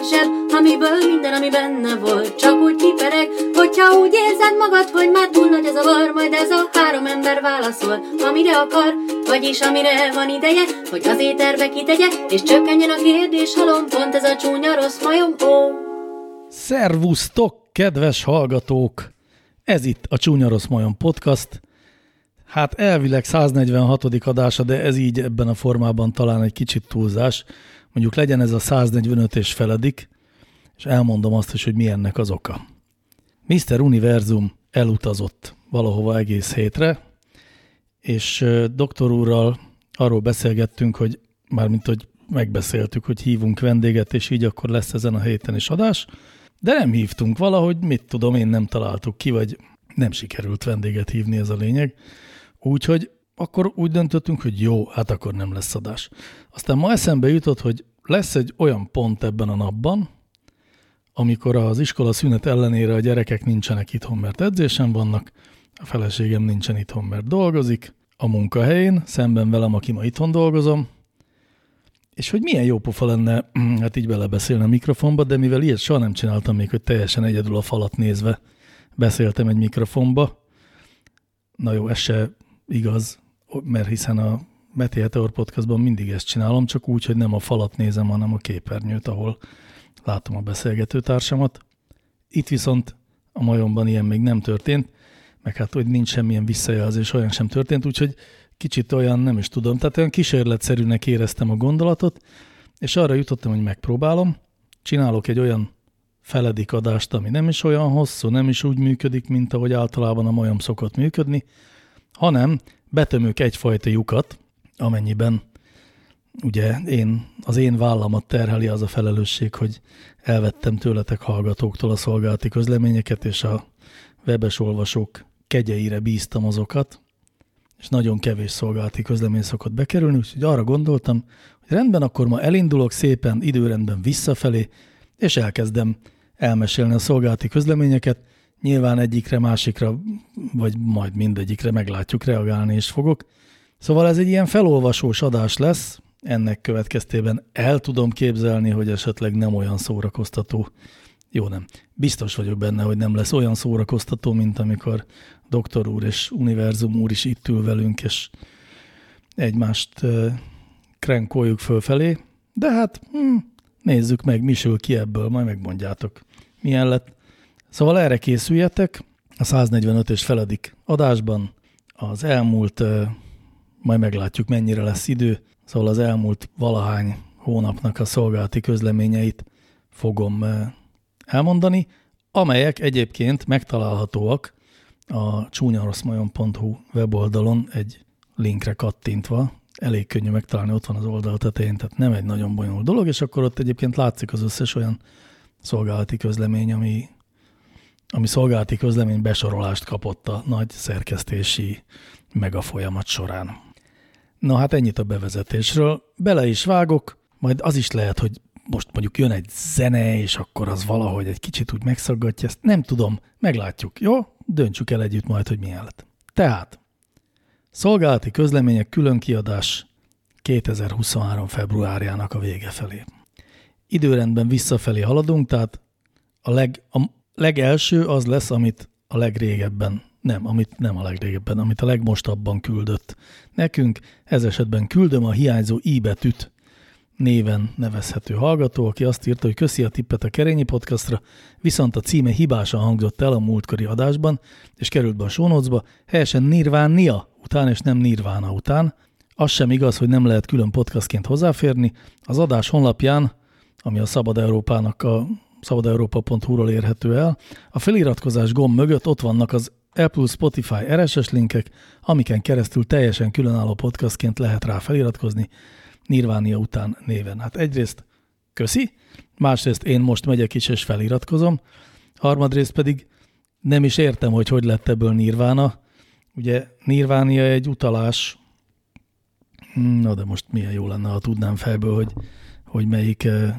kilukat zseb, amiből minden, ami benne volt, csak úgy kipereg, hogyha úgy érzed magad, hogy már túl nagy ez a var, majd ez a három ember válaszol, amire akar, vagyis amire van ideje, hogy az éterbe kitegye, és csökkenjen a kérdés halom, pont ez a csúnya rossz majom, ó. Szervusztok, kedves hallgatók! Ez itt a Csúnya Rossz Majom podcast. Hát elvileg 146. adása, de ez így ebben a formában talán egy kicsit túlzás. Mondjuk legyen ez a 145 és feledik, és elmondom azt is, hogy mi ennek az oka. Mr. Univerzum elutazott valahova egész hétre, és doktor úrral arról beszélgettünk, hogy mármint, hogy megbeszéltük, hogy hívunk vendéget, és így akkor lesz ezen a héten is adás, de nem hívtunk valahogy, mit tudom, én nem találtuk ki, vagy nem sikerült vendéget hívni, ez a lényeg. Úgyhogy akkor úgy döntöttünk, hogy jó, hát akkor nem lesz adás. Aztán ma eszembe jutott, hogy lesz egy olyan pont ebben a napban, amikor az iskola szünet ellenére a gyerekek nincsenek itthon, mert edzésen vannak, a feleségem nincsen itthon, mert dolgozik, a munkahelyén, szemben velem, aki ma itthon dolgozom, és hogy milyen jó pofa lenne, hát így belebeszélni a mikrofonba, de mivel ilyet soha nem csináltam még, hogy teljesen egyedül a falat nézve beszéltem egy mikrofonba, na jó, ez se igaz, mert hiszen a Meti Heteor podcastban mindig ezt csinálom, csak úgy, hogy nem a falat nézem, hanem a képernyőt, ahol látom a beszélgető társamat. Itt viszont a majomban ilyen még nem történt, meg hát, hogy nincs semmilyen visszajelzés, olyan sem történt, úgyhogy kicsit olyan, nem is tudom, tehát olyan kísérletszerűnek éreztem a gondolatot, és arra jutottam, hogy megpróbálom, csinálok egy olyan feledik adást, ami nem is olyan hosszú, nem is úgy működik, mint ahogy általában a majom szokott működni, hanem betömök egyfajta lyukat, amennyiben ugye én, az én vállamat terheli az a felelősség, hogy elvettem tőletek hallgatóktól a szolgálati közleményeket, és a webes olvasók kegyeire bíztam azokat, és nagyon kevés szolgálati közlemény szokott bekerülni, úgyhogy arra gondoltam, hogy rendben, akkor ma elindulok szépen időrendben visszafelé, és elkezdem elmesélni a szolgálati közleményeket, nyilván egyikre, másikra, vagy majd mindegyikre meglátjuk, reagálni is fogok. Szóval ez egy ilyen felolvasós adás lesz, ennek következtében el tudom képzelni, hogy esetleg nem olyan szórakoztató. Jó, nem. Biztos vagyok benne, hogy nem lesz olyan szórakoztató, mint amikor doktor úr és univerzum úr is itt ül velünk, és egymást krenkoljuk fölfelé. De hát hm, nézzük meg, mi sül ki ebből, majd megmondjátok, milyen lett. Szóval erre készüljetek, a 145 és feledik adásban az elmúlt, majd meglátjuk mennyire lesz idő, szóval az elmúlt valahány hónapnak a szolgálati közleményeit fogom elmondani, amelyek egyébként megtalálhatóak a csúnyaroszmajon.hu weboldalon egy linkre kattintva, elég könnyű megtalálni, ott van az oldal tetején, tehát nem egy nagyon bonyolult dolog, és akkor ott egyébként látszik az összes olyan szolgálati közlemény, ami, ami szolgálati közlemény besorolást kapott a nagy szerkesztési megafolyamat során. Na hát ennyit a bevezetésről. Bele is vágok, majd az is lehet, hogy most mondjuk jön egy zene, és akkor az valahogy egy kicsit úgy megszaggatja, ezt nem tudom, meglátjuk, jó? Döntsük el együtt majd, hogy milyen lett. Tehát, szolgálati közlemények külön kiadás 2023. februárjának a vége felé. Időrendben visszafelé haladunk, tehát a, leg, a legelső az lesz, amit a legrégebben, nem, amit nem a legrégebben, amit a legmostabban küldött. Nekünk ez esetben küldöm a hiányzó i íbetűt néven nevezhető hallgató, aki azt írta, hogy köszi a tippet a Kerényi podcastra, viszont a címe hibásan hangzott el a múltkori adásban, és került be a sónocba, helyesen Nirvánia után, és nem Nirvána után. Az sem igaz, hogy nem lehet külön podcastként hozzáférni. Az adás honlapján, ami a Szabad Európának a szabadeurópa.hu-ról érhető el, a feliratkozás gomb mögött ott vannak az Apple, Spotify, RSS linkek, amiken keresztül teljesen különálló podcastként lehet rá feliratkozni, Nirvánia után néven. Hát egyrészt köszi, másrészt én most megyek is és feliratkozom, harmadrészt pedig nem is értem, hogy hogy lett ebből Nirvána. Ugye Nirvánia egy utalás, na de most milyen jó lenne, ha tudnám fejből, hogy, hogy melyik eh,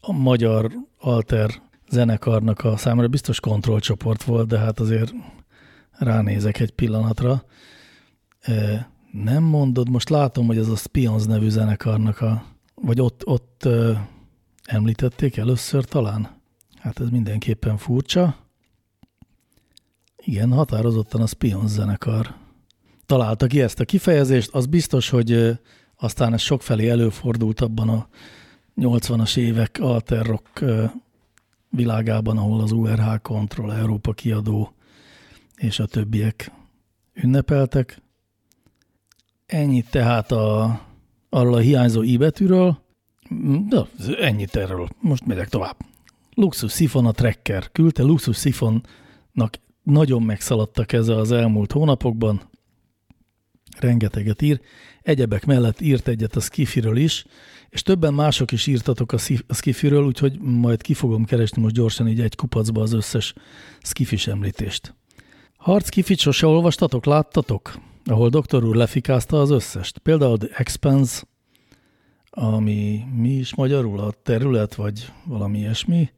a magyar alter zenekarnak a számára biztos kontrollcsoport volt, de hát azért ránézek egy pillanatra. Nem mondod, most látom, hogy ez a Spions nevű zenekarnak a, vagy ott, ott említették először talán. Hát ez mindenképpen furcsa. Igen, határozottan a Spion zenekar találta ki ezt a kifejezést. Az biztos, hogy aztán ez sokfelé előfordult abban a 80-as évek alter rock világában, ahol az URH Control, Európa kiadó és a többiek ünnepeltek. Ennyit tehát a, arról a hiányzó i betűről. De ennyit erről. Most megyek tovább. Luxus Sifon a Trekker küldte. Luxus Sifonnak nagyon megszaladtak ez az elmúlt hónapokban. Rengeteget ír. Egyebek mellett írt egyet a Skifiről is, és többen mások is írtatok a Skifiről, úgyhogy majd ki fogom keresni most gyorsan így egy kupacba az összes Skifis említést. Harc Skifit sose olvastatok, láttatok? Ahol doktor úr lefikázta az összest. Például The Expanse, ami mi is magyarul a terület, vagy valami ilyesmi.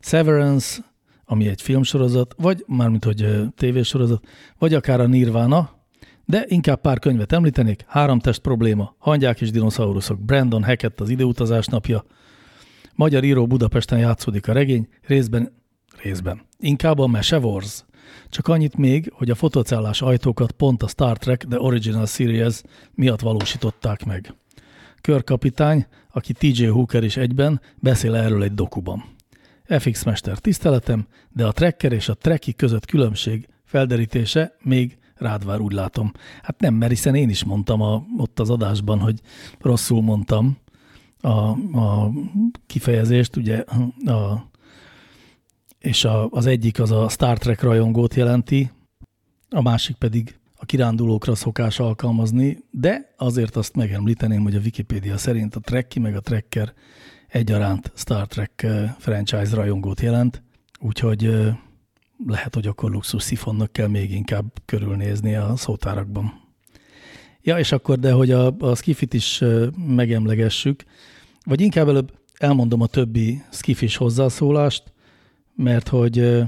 Severance, ami egy filmsorozat, vagy mármint, hogy tévésorozat, vagy akár a Nirvana, de inkább pár könyvet említenék. Három test probléma, hangyák és dinoszauruszok, Brandon Hackett az időutazás napja, magyar író Budapesten játszódik a regény, részben, részben, inkább a Mese Wars. Csak annyit még, hogy a fotocellás ajtókat pont a Star Trek The Original Series miatt valósították meg. Körkapitány, aki TJ Hooker is egyben, beszél erről egy dokuban. FX Mester tiszteletem, de a trekker és a treki között különbség felderítése még rád vár, úgy látom. Hát nem, mert hiszen én is mondtam a, ott az adásban, hogy rosszul mondtam a, a kifejezést, ugye a, és a, az egyik az a Star Trek rajongót jelenti, a másik pedig a kirándulókra szokás alkalmazni, de azért azt megemlíteném, hogy a Wikipédia szerint a Trekki meg a Trekker egyaránt Star Trek eh, franchise rajongót jelent, úgyhogy eh, lehet, hogy akkor luxus szifonnak kell még inkább körülnézni a szótárakban. Ja, és akkor, de hogy a, a skifit is megemlegessük, vagy inkább előbb elmondom a többi skifis hozzászólást, mert hogy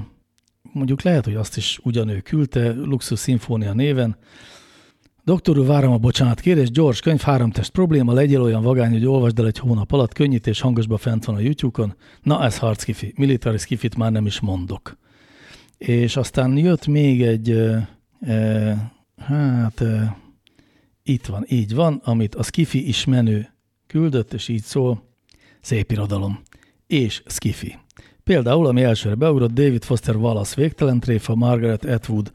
mondjuk lehet, hogy azt is ugyanő küldte, Luxus Sinfónia néven. Doktor úr, várom a bocsánat kérés, gyors könyv, három test probléma, legyél olyan vagány, hogy olvasd el egy hónap alatt, könnyítés hangosba fent van a YouTube-on. Na, ez hard skifi, military skifit már nem is mondok. És aztán jött még egy, e, hát e, itt van, így van, amit a skifi is menő küldött, és így szól, szép irodalom. És skifi. Például, ami elsőre beugrott, David Foster Wallace végtelen tréfa, Margaret Atwood,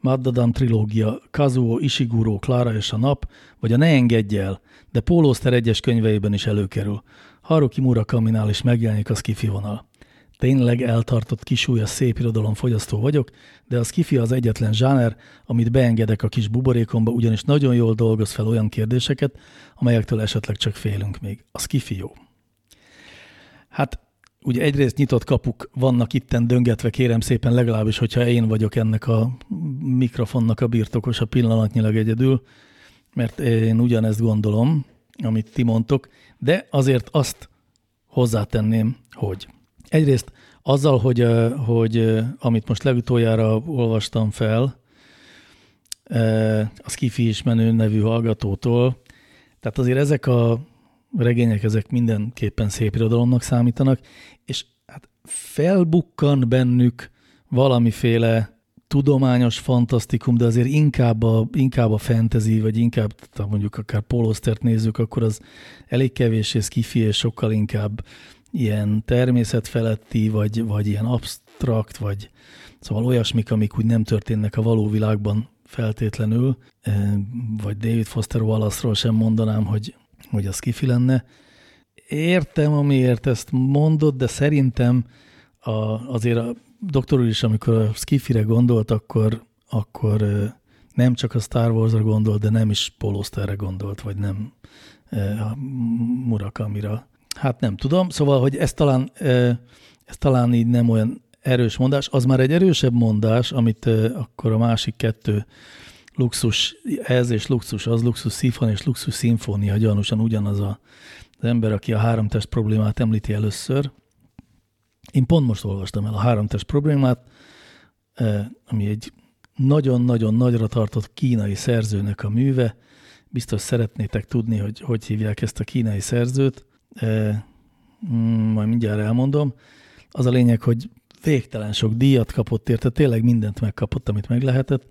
Maddadam trilógia, Kazuo Ishiguro, Klára és a nap, vagy a Ne engedj el, de Paul Auster egyes könyveiben is előkerül. Haruki Murakaminál is megjelenik a skifi vonal. Tényleg eltartott kisúlyas szép irodalom fogyasztó vagyok, de a skifi az egyetlen zsáner, amit beengedek a kis buborékomba, ugyanis nagyon jól dolgoz fel olyan kérdéseket, amelyektől esetleg csak félünk még. A skifi jó. Hát ugye egyrészt nyitott kapuk vannak itten döngetve, kérem szépen legalábbis, hogyha én vagyok ennek a mikrofonnak a birtokosa pillanatnyilag egyedül, mert én ugyanezt gondolom, amit ti mondtok, de azért azt hozzátenném, hogy egyrészt azzal, hogy, hogy amit most legutoljára olvastam fel, a Skifi is menő nevű hallgatótól, tehát azért ezek a regények ezek mindenképpen szép irodalomnak számítanak, és hát felbukkan bennük valamiféle tudományos fantasztikum, de azért inkább a, inkább a fantasy, vagy inkább, tehát mondjuk akár Polostert nézzük, akkor az elég kevés és kifi, és sokkal inkább ilyen természetfeletti, vagy, vagy ilyen abstrakt, vagy szóval olyasmik, amik úgy nem történnek a való világban feltétlenül, vagy David Foster Wallace-ról sem mondanám, hogy hogy az kifi lenne. Értem, amiért ezt mondod, de szerintem a, azért a doktor úr is, amikor a skifire gondolt, akkor, akkor nem csak a Star Wars-ra gondolt, de nem is Polosterre gondolt, vagy nem a Murakamira. Hát nem tudom, szóval, hogy ez talán, ez talán így nem olyan erős mondás, az már egy erősebb mondás, amit akkor a másik kettő luxus ez és luxus az, luxus szifon és luxus szimfónia gyanúsan ugyanaz a, az ember, aki a háromtest problémát említi először. Én pont most olvastam el a háromtest problémát, ami egy nagyon-nagyon nagyra tartott kínai szerzőnek a műve. Biztos szeretnétek tudni, hogy hogy hívják ezt a kínai szerzőt. Mm, majd mindjárt elmondom. Az a lényeg, hogy végtelen sok díjat kapott érte, tényleg mindent megkapott, amit meg lehetett.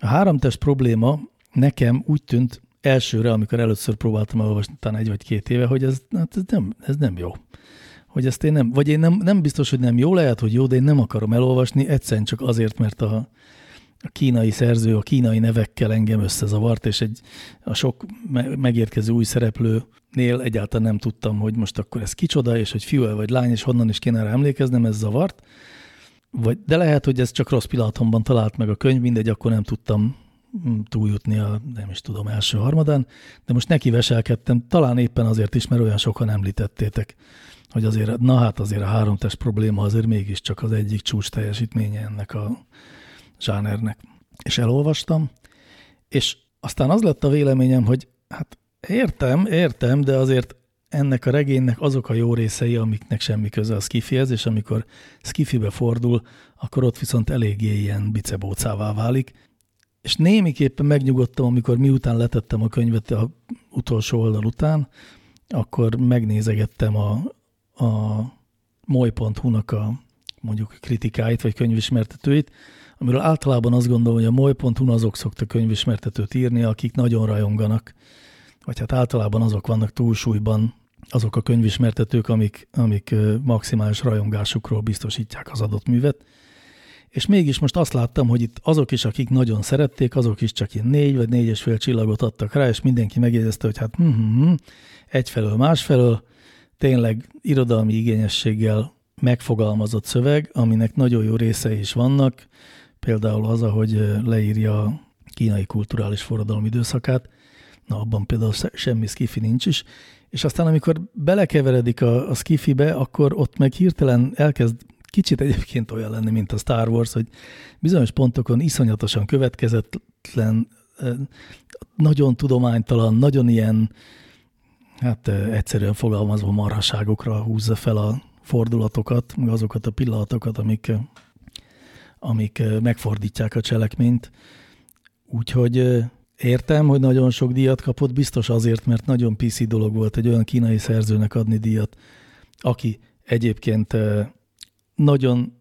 A háromtest probléma nekem úgy tűnt elsőre, amikor először próbáltam elolvasni, talán egy vagy két éve, hogy ez, hát ez, nem, ez nem jó. Hogy ezt én nem, vagy én nem, nem biztos, hogy nem jó, lehet, hogy jó, de én nem akarom elolvasni, egyszerűen csak azért, mert a, a kínai szerző a kínai nevekkel engem összezavart, és egy, a sok megérkező új szereplőnél egyáltalán nem tudtam, hogy most akkor ez kicsoda, és hogy fiú vagy lány, és honnan is kéne rá emlékeznem, ez zavart. Vagy, de lehet, hogy ez csak rossz pillanatomban talált meg a könyv, mindegy, akkor nem tudtam mm, túljutni a, nem is tudom, első harmadán, de most neki veselkedtem, talán éppen azért is, mert olyan sokan említettétek, hogy azért, na hát azért a háromtest probléma azért mégiscsak az egyik csúcs teljesítménye ennek a zsánernek. És elolvastam, és aztán az lett a véleményem, hogy hát értem, értem, de azért ennek a regénynek azok a jó részei, amiknek semmi köze a skifihez, és amikor skifibe fordul, akkor ott viszont eléggé ilyen bicebócává válik. És némiképpen megnyugodtam, amikor miután letettem a könyvet a utolsó oldal után, akkor megnézegettem a, a moly.hu-nak a mondjuk kritikáit, vagy könyvismertetőit, amiről általában azt gondolom, hogy a moly.hu azok szoktak könyvismertetőt írni, akik nagyon rajonganak, vagy hát általában azok vannak túlsúlyban, azok a könyvismertetők, amik, amik maximális rajongásukról biztosítják az adott művet. És mégis most azt láttam, hogy itt azok is, akik nagyon szerették, azok is csak ilyen négy vagy négy és fél csillagot adtak rá, és mindenki megjegyezte, hogy hát hm, hm, hm, egyfelől, másfelől, tényleg irodalmi igényességgel megfogalmazott szöveg, aminek nagyon jó részei is vannak, például az, ahogy leírja a kínai kulturális forradalom időszakát, na abban például semmi skifi nincs is, és aztán amikor belekeveredik a, a skifibe, akkor ott meg hirtelen elkezd kicsit egyébként olyan lenni, mint a Star Wars, hogy bizonyos pontokon iszonyatosan következetlen, nagyon tudománytalan, nagyon ilyen, hát egyszerűen fogalmazva marhaságokra húzza fel a fordulatokat, azokat a pillanatokat, amik amik megfordítják a cselekményt. Úgyhogy értem, hogy nagyon sok díjat kapott, biztos azért, mert nagyon PC dolog volt egy olyan kínai szerzőnek adni díjat, aki egyébként nagyon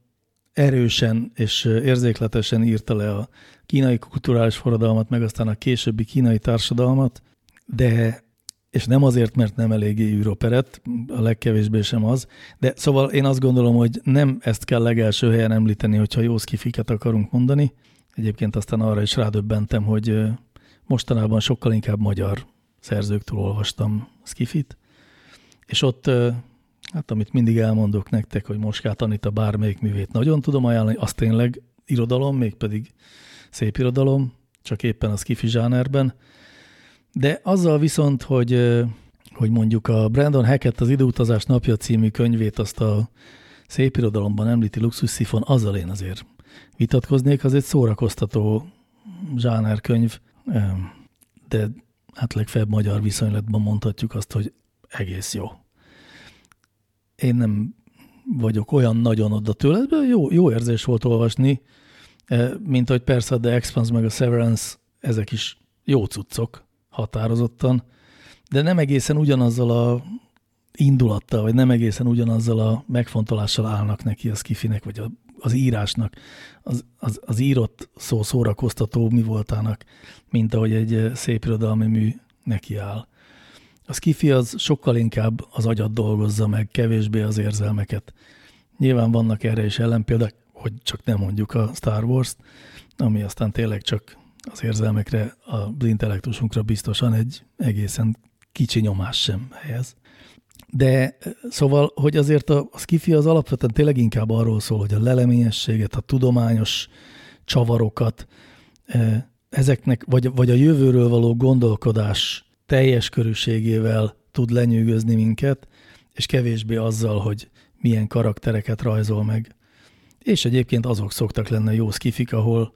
erősen és érzékletesen írta le a kínai kulturális forradalmat, meg aztán a későbbi kínai társadalmat, de és nem azért, mert nem eléggé űroperet, a legkevésbé sem az, de szóval én azt gondolom, hogy nem ezt kell legelső helyen említeni, hogyha jó szkifiket akarunk mondani. Egyébként aztán arra is rádöbbentem, hogy mostanában sokkal inkább magyar szerzőktől olvastam skifit, és ott, hát amit mindig elmondok nektek, hogy Moskát Anita bármelyik művét nagyon tudom ajánlani, az tényleg irodalom, mégpedig szép irodalom, csak éppen a skifi zsánerben, de azzal viszont, hogy, hogy mondjuk a Brandon Hackett az Időutazás napja című könyvét, azt a szép irodalomban említi luxus szifon, azzal én azért vitatkoznék, az egy szórakoztató zsánerkönyv, de hát legfeljebb magyar viszonylatban mondhatjuk azt, hogy egész jó. Én nem vagyok olyan nagyon oda tőle, de jó, jó érzés volt olvasni, mint hogy persze a The Expanse meg a Severance, ezek is jó cuccok, határozottan, de nem egészen ugyanazzal a indulattal, vagy nem egészen ugyanazzal a megfontolással állnak neki az kifinek, vagy a, az írásnak, az, az, az írott szó szórakoztató mi voltának, mint ahogy egy szép irodalmi mű neki áll. A skifi az sokkal inkább az agyat dolgozza meg, kevésbé az érzelmeket. Nyilván vannak erre is ellenpéldák, hogy csak nem mondjuk a Star Wars-t, ami aztán tényleg csak az érzelmekre, az intellektusunkra biztosan egy egészen kicsi nyomás sem helyez. De szóval, hogy azért a, a skifi az alapvetően tényleg inkább arról szól, hogy a leleményességet, a tudományos csavarokat, ezeknek, vagy, vagy a jövőről való gondolkodás teljes körűségével tud lenyűgözni minket, és kevésbé azzal, hogy milyen karaktereket rajzol meg. És egyébként azok szoktak lenni jó skifik, ahol,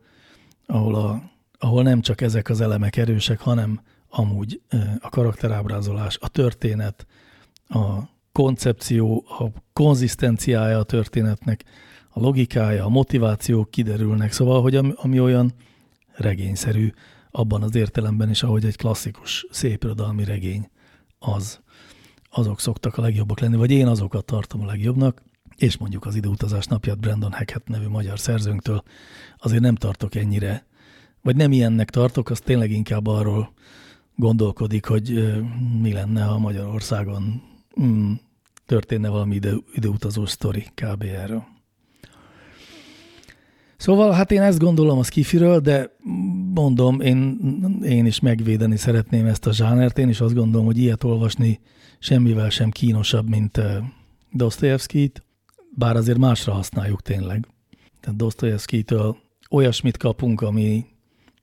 ahol a ahol nem csak ezek az elemek erősek, hanem amúgy a karakterábrázolás, a történet, a koncepció, a konzisztenciája a történetnek, a logikája, a motivációk kiderülnek. Szóval, hogy ami, ami olyan regényszerű abban az értelemben is, ahogy egy klasszikus szép irodalmi regény az. azok szoktak a legjobbak lenni, vagy én azokat tartom a legjobbnak, és mondjuk az időutazás napját Brandon Hackett nevű magyar szerzőnktől azért nem tartok ennyire, vagy nem ilyennek tartok, az tényleg inkább arról gondolkodik, hogy mi lenne, ha Magyarországon mm, történne valami ide, időutazó sztori kb. erről. Szóval hát én ezt gondolom a skifiről, de mondom, én, én is megvédeni szeretném ezt a zsánert. Én is azt gondolom, hogy ilyet olvasni semmivel sem kínosabb, mint Dostoyevskit, bár azért másra használjuk tényleg. Tehát Dostoyevskitől olyasmit kapunk, ami,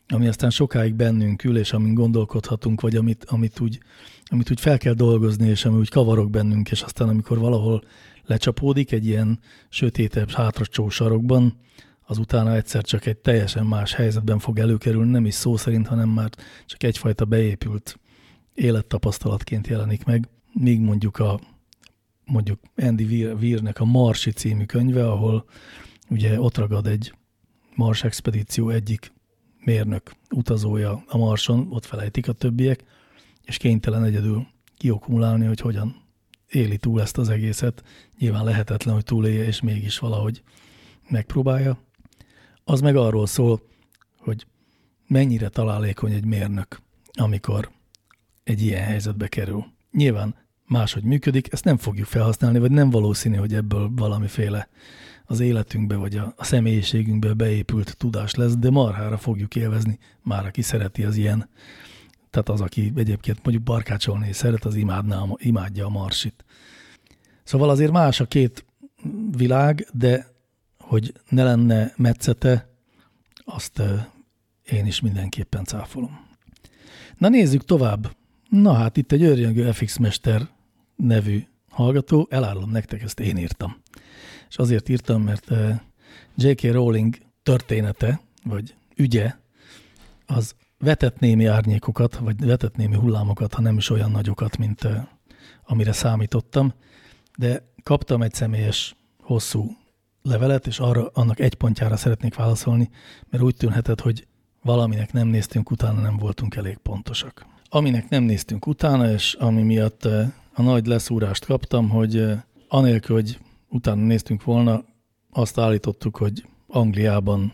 ami aztán sokáig bennünk ül, és amin gondolkodhatunk, vagy amit, amit, úgy, amit úgy fel kell dolgozni, és ami úgy kavarok bennünk, és aztán amikor valahol lecsapódik egy ilyen sötétebb, hátracsó sarokban, az utána egyszer csak egy teljesen más helyzetben fog előkerülni, nem is szó szerint, hanem már csak egyfajta beépült élettapasztalatként jelenik meg, míg mondjuk a mondjuk Andy Weirnek a Marsi című könyve, ahol ugye ott ragad egy Mars expedíció egyik mérnök utazója a Marson, ott felejtik a többiek, és kénytelen egyedül kiokumulálni, hogy hogyan éli túl ezt az egészet. Nyilván lehetetlen, hogy túlélje, és mégis valahogy megpróbálja. Az meg arról szól, hogy mennyire találékony egy mérnök, amikor egy ilyen helyzetbe kerül. Nyilván máshogy működik, ezt nem fogjuk felhasználni, vagy nem valószínű, hogy ebből valamiféle az életünkbe, vagy a, a személyiségünkbe beépült tudás lesz, de marhára fogjuk élvezni, már aki szereti az ilyen. Tehát az, aki egyébként mondjuk barkácsolni szeret, az imádná, imádja a marsit. Szóval azért más a két világ, de hogy ne lenne metszete, azt én is mindenképpen cáfolom. Na nézzük tovább. Na hát itt egy örjöngő FX Mester nevű hallgató, elárulom nektek, ezt én írtam. És azért írtam, mert J.K. Rowling története, vagy ügye, az vetett némi árnyékokat, vagy vetett némi hullámokat, ha nem is olyan nagyokat, mint amire számítottam, de kaptam egy személyes hosszú levelet, és arra, annak egy pontjára szeretnék válaszolni, mert úgy tűnhetett, hogy valaminek nem néztünk utána, nem voltunk elég pontosak. Aminek nem néztünk utána, és ami miatt a nagy leszúrást kaptam, hogy anélkül, hogy utána néztünk volna, azt állítottuk, hogy Angliában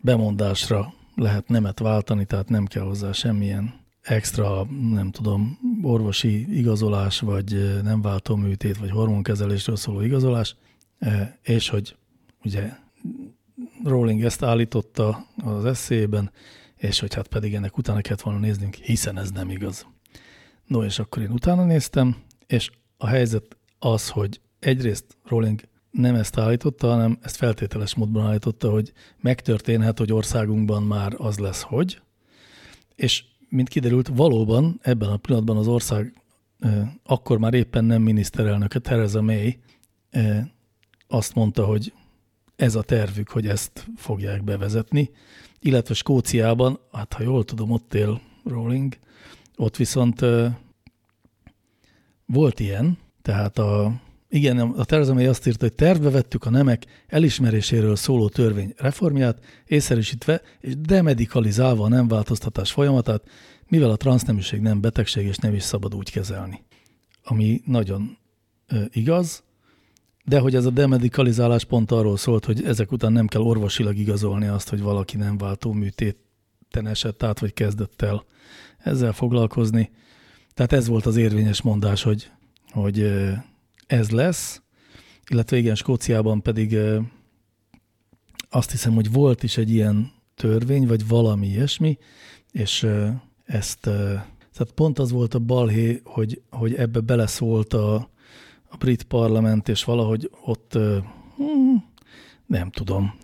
bemondásra lehet nemet váltani, tehát nem kell hozzá semmilyen extra, nem tudom, orvosi igazolás, vagy nem váltó műtét, vagy hormonkezelésről szóló igazolás, és hogy ugye Rowling ezt állította az eszélyében, és hogy hát pedig ennek utána kellett volna néznünk, hiszen ez nem igaz. No, és akkor én utána néztem, és a helyzet az, hogy egyrészt Rowling nem ezt állította, hanem ezt feltételes módban állította, hogy megtörténhet, hogy országunkban már az lesz, hogy. És mint kiderült, valóban ebben a pillanatban az ország akkor már éppen nem miniszterelnöke, Theresa May azt mondta, hogy ez a tervük, hogy ezt fogják bevezetni, illetve Skóciában, hát ha jól tudom, ott él Rowling, ott viszont volt ilyen, tehát a, igen, a Theresa azt írta, hogy tervbe vettük a nemek elismeréséről szóló törvény reformját, észszerűsítve és demedikalizálva a nem változtatás folyamatát, mivel a transzneműség nem betegség és nem is szabad úgy kezelni. Ami nagyon ö, igaz, de hogy ez a demedikalizálás pont arról szólt, hogy ezek után nem kell orvosilag igazolni azt, hogy valaki nem váltó műtéten esett át, vagy kezdett el ezzel foglalkozni. Tehát ez volt az érvényes mondás, hogy, hogy ez lesz, illetve igen, Skóciában pedig azt hiszem, hogy volt is egy ilyen törvény, vagy valami ilyesmi, és ezt, tehát pont az volt a balhé, hogy, hogy ebbe beleszólt a, a brit parlament, és valahogy ott, hmm, nem tudom,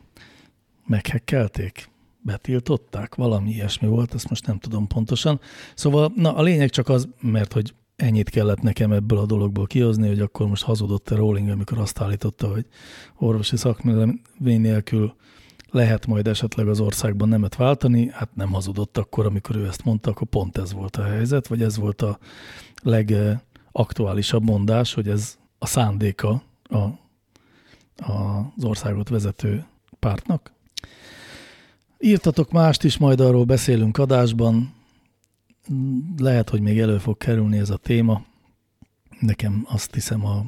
meghekkelték betiltották, valami ilyesmi volt, ezt most nem tudom pontosan. Szóval na, a lényeg csak az, mert hogy ennyit kellett nekem ebből a dologból kihozni, hogy akkor most hazudott-e Rowling, amikor azt állította, hogy orvosi szakmélemény nélkül lehet majd esetleg az országban nemet váltani, hát nem hazudott akkor, amikor ő ezt mondta, akkor pont ez volt a helyzet, vagy ez volt a legaktuálisabb mondás, hogy ez a szándéka a, a, az országot vezető pártnak. Írtatok mást is, majd arról beszélünk adásban. Lehet, hogy még elő fog kerülni ez a téma. nekem azt hiszem, a,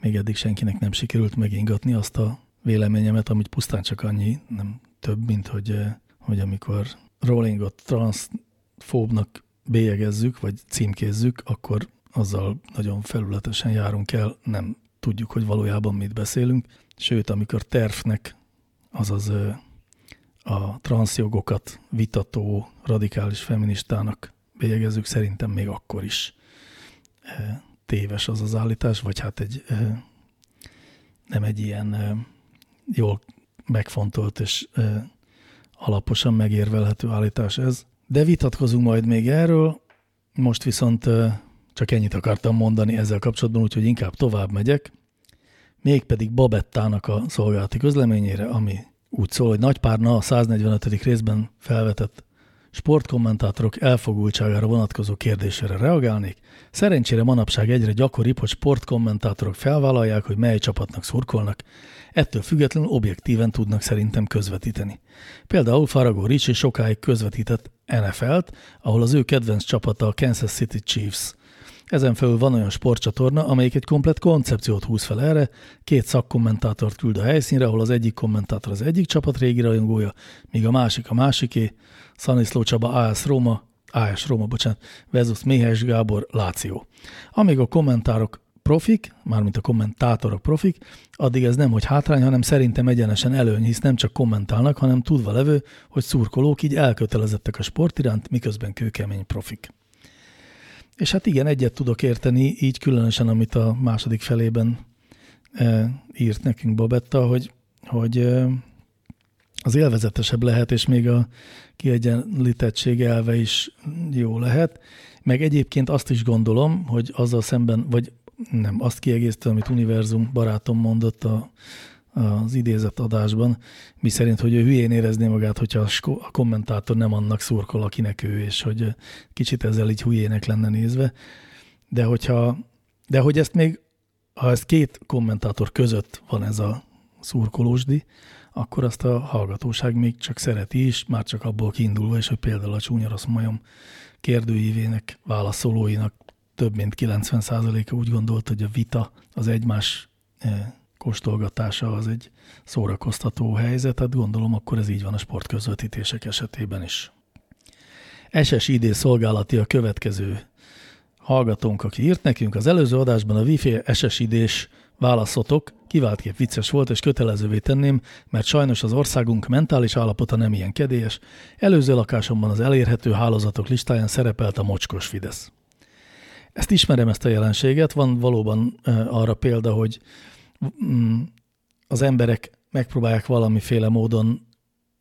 még eddig senkinek nem sikerült megingatni azt a véleményemet, amit pusztán csak annyi, nem több, mint hogy, hogy amikor rollingot transfóbnak bélyegezzük, vagy címkézzük, akkor azzal nagyon felületesen járunk el, nem tudjuk, hogy valójában mit beszélünk. Sőt, amikor tervnek, azaz a transzjogokat vitató radikális feministának bélyegezzük, szerintem még akkor is téves az az állítás, vagy hát egy nem egy ilyen jól megfontolt és alaposan megérvelhető állítás ez. De vitatkozunk majd még erről, most viszont csak ennyit akartam mondani ezzel kapcsolatban, úgyhogy inkább tovább megyek. Mégpedig Babettának a szolgálati közleményére, ami úgy szól, hogy Nagypárna a 145. részben felvetett sportkommentátorok elfogultságára vonatkozó kérdésére reagálnék. Szerencsére manapság egyre gyakoribb, hogy sportkommentátorok felvállalják, hogy mely csapatnak szurkolnak, ettől függetlenül objektíven tudnak szerintem közvetíteni. Például Faragó Ricsi sokáig közvetített NFL-t, ahol az ő kedvenc csapata a Kansas City Chiefs. Ezen felül van olyan sportcsatorna, amelyik egy komplet koncepciót húz fel erre, két szakkommentátort küld a helyszínre, ahol az egyik kommentátor az egyik csapat régi rajongója, míg a másik a másiké, Szaniszló Csaba AS Róma, AS Róma, bocsánat, versus Méhes Gábor Láció. Amíg a kommentárok profik, mármint a kommentátorok profik, addig ez nem hogy hátrány, hanem szerintem egyenesen előny, hisz nem csak kommentálnak, hanem tudva levő, hogy szurkolók így elkötelezettek a sport iránt, miközben kőkemény profik. És hát igen, egyet tudok érteni, így különösen, amit a második felében e, írt nekünk Babetta, hogy, hogy e, az élvezetesebb lehet, és még a kiegyenlítettség elve is jó lehet. Meg egyébként azt is gondolom, hogy azzal szemben, vagy nem, azt kiegészítő, amit Univerzum barátom mondott a, az idézett adásban, mi szerint, hogy ő hülyén érezné magát, hogyha a kommentátor nem annak szurkol, akinek ő, és hogy kicsit ezzel így hülyének lenne nézve. De hogyha, de hogy ezt még, ha ez két kommentátor között van ez a szurkolósdi, akkor azt a hallgatóság még csak szereti is, már csak abból kiindulva, és hogy például a csúnya rossz majom kérdőívének, válaszolóinak több mint 90%-a úgy gondolt, hogy a vita az egymás kóstolgatása az egy szórakoztató helyzet, hát gondolom akkor ez így van a sportközvetítések esetében is. SSID szolgálati a következő hallgatónk, aki írt nekünk. Az előző adásban a Wi-Fi SSID-s válaszotok kiváltképp vicces volt, és kötelezővé tenném, mert sajnos az országunk mentális állapota nem ilyen kedélyes. Előző lakásomban az elérhető hálózatok listáján szerepelt a mocskos Fidesz. Ezt ismerem, ezt a jelenséget. Van valóban arra példa, hogy az emberek megpróbálják valamiféle módon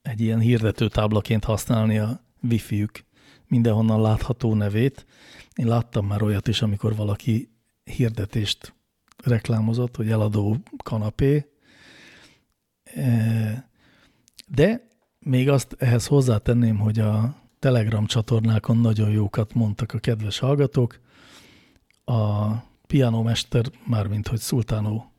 egy ilyen hirdető táblaként használni a wifi-ük mindenhonnan látható nevét. Én láttam már olyat is, amikor valaki hirdetést reklámozott, hogy eladó kanapé, de még azt ehhez hozzátenném, hogy a Telegram csatornákon nagyon jókat mondtak a kedves hallgatók, a pianomester, mármint hogy Szultánó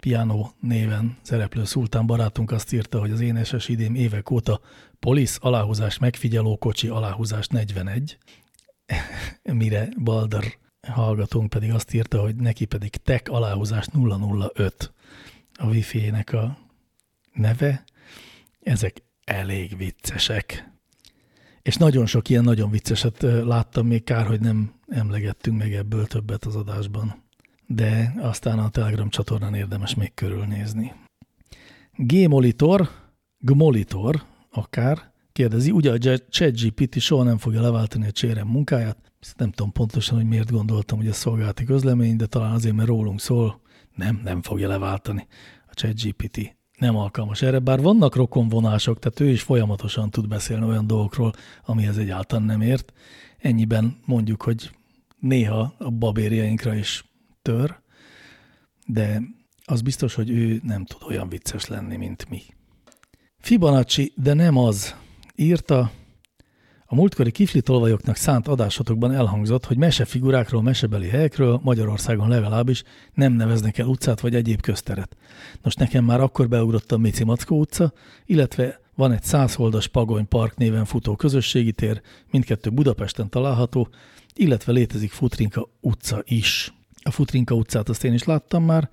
piano néven szereplő Szultán barátunk azt írta, hogy az én SS idém évek óta polisz aláhúzás megfigyeló kocsi aláhúzás 41, mire Balder hallgatónk pedig azt írta, hogy neki pedig tech aláhúzás 005 a wifi-nek a neve. Ezek elég viccesek. És nagyon sok ilyen nagyon vicceset láttam, még kár, hogy nem emlegettünk meg ebből többet az adásban. De aztán a Telegram csatornán érdemes még körülnézni. G-monitor, G-monitor, akár, kérdezi, ugye a ChatGPT soha nem fogja leváltani a csérem munkáját. Nem tudom pontosan, hogy miért gondoltam, hogy ez szolgálati közlemény, de talán azért, mert rólunk szól. Nem, nem fogja leváltani a ChatGPT nem alkalmas erre, bár vannak rokonvonások, tehát ő is folyamatosan tud beszélni olyan dolgokról, amihez egyáltalán nem ért. Ennyiben mondjuk, hogy néha a babérjainkra is tör, de az biztos, hogy ő nem tud olyan vicces lenni, mint mi. Fibonacci, de nem az, írta, a múltkori kifli tolvajoknak szánt adásotokban elhangzott, hogy mesefigurákról, mesebeli helyekről Magyarországon legalábbis nem neveznek el utcát vagy egyéb közteret. Nos, nekem már akkor beugrott a Mici Mackó utca, illetve van egy százholdas Pagony Park néven futó közösségi tér, mindkettő Budapesten található, illetve létezik Futrinka utca is. A Futrinka utcát azt én is láttam már,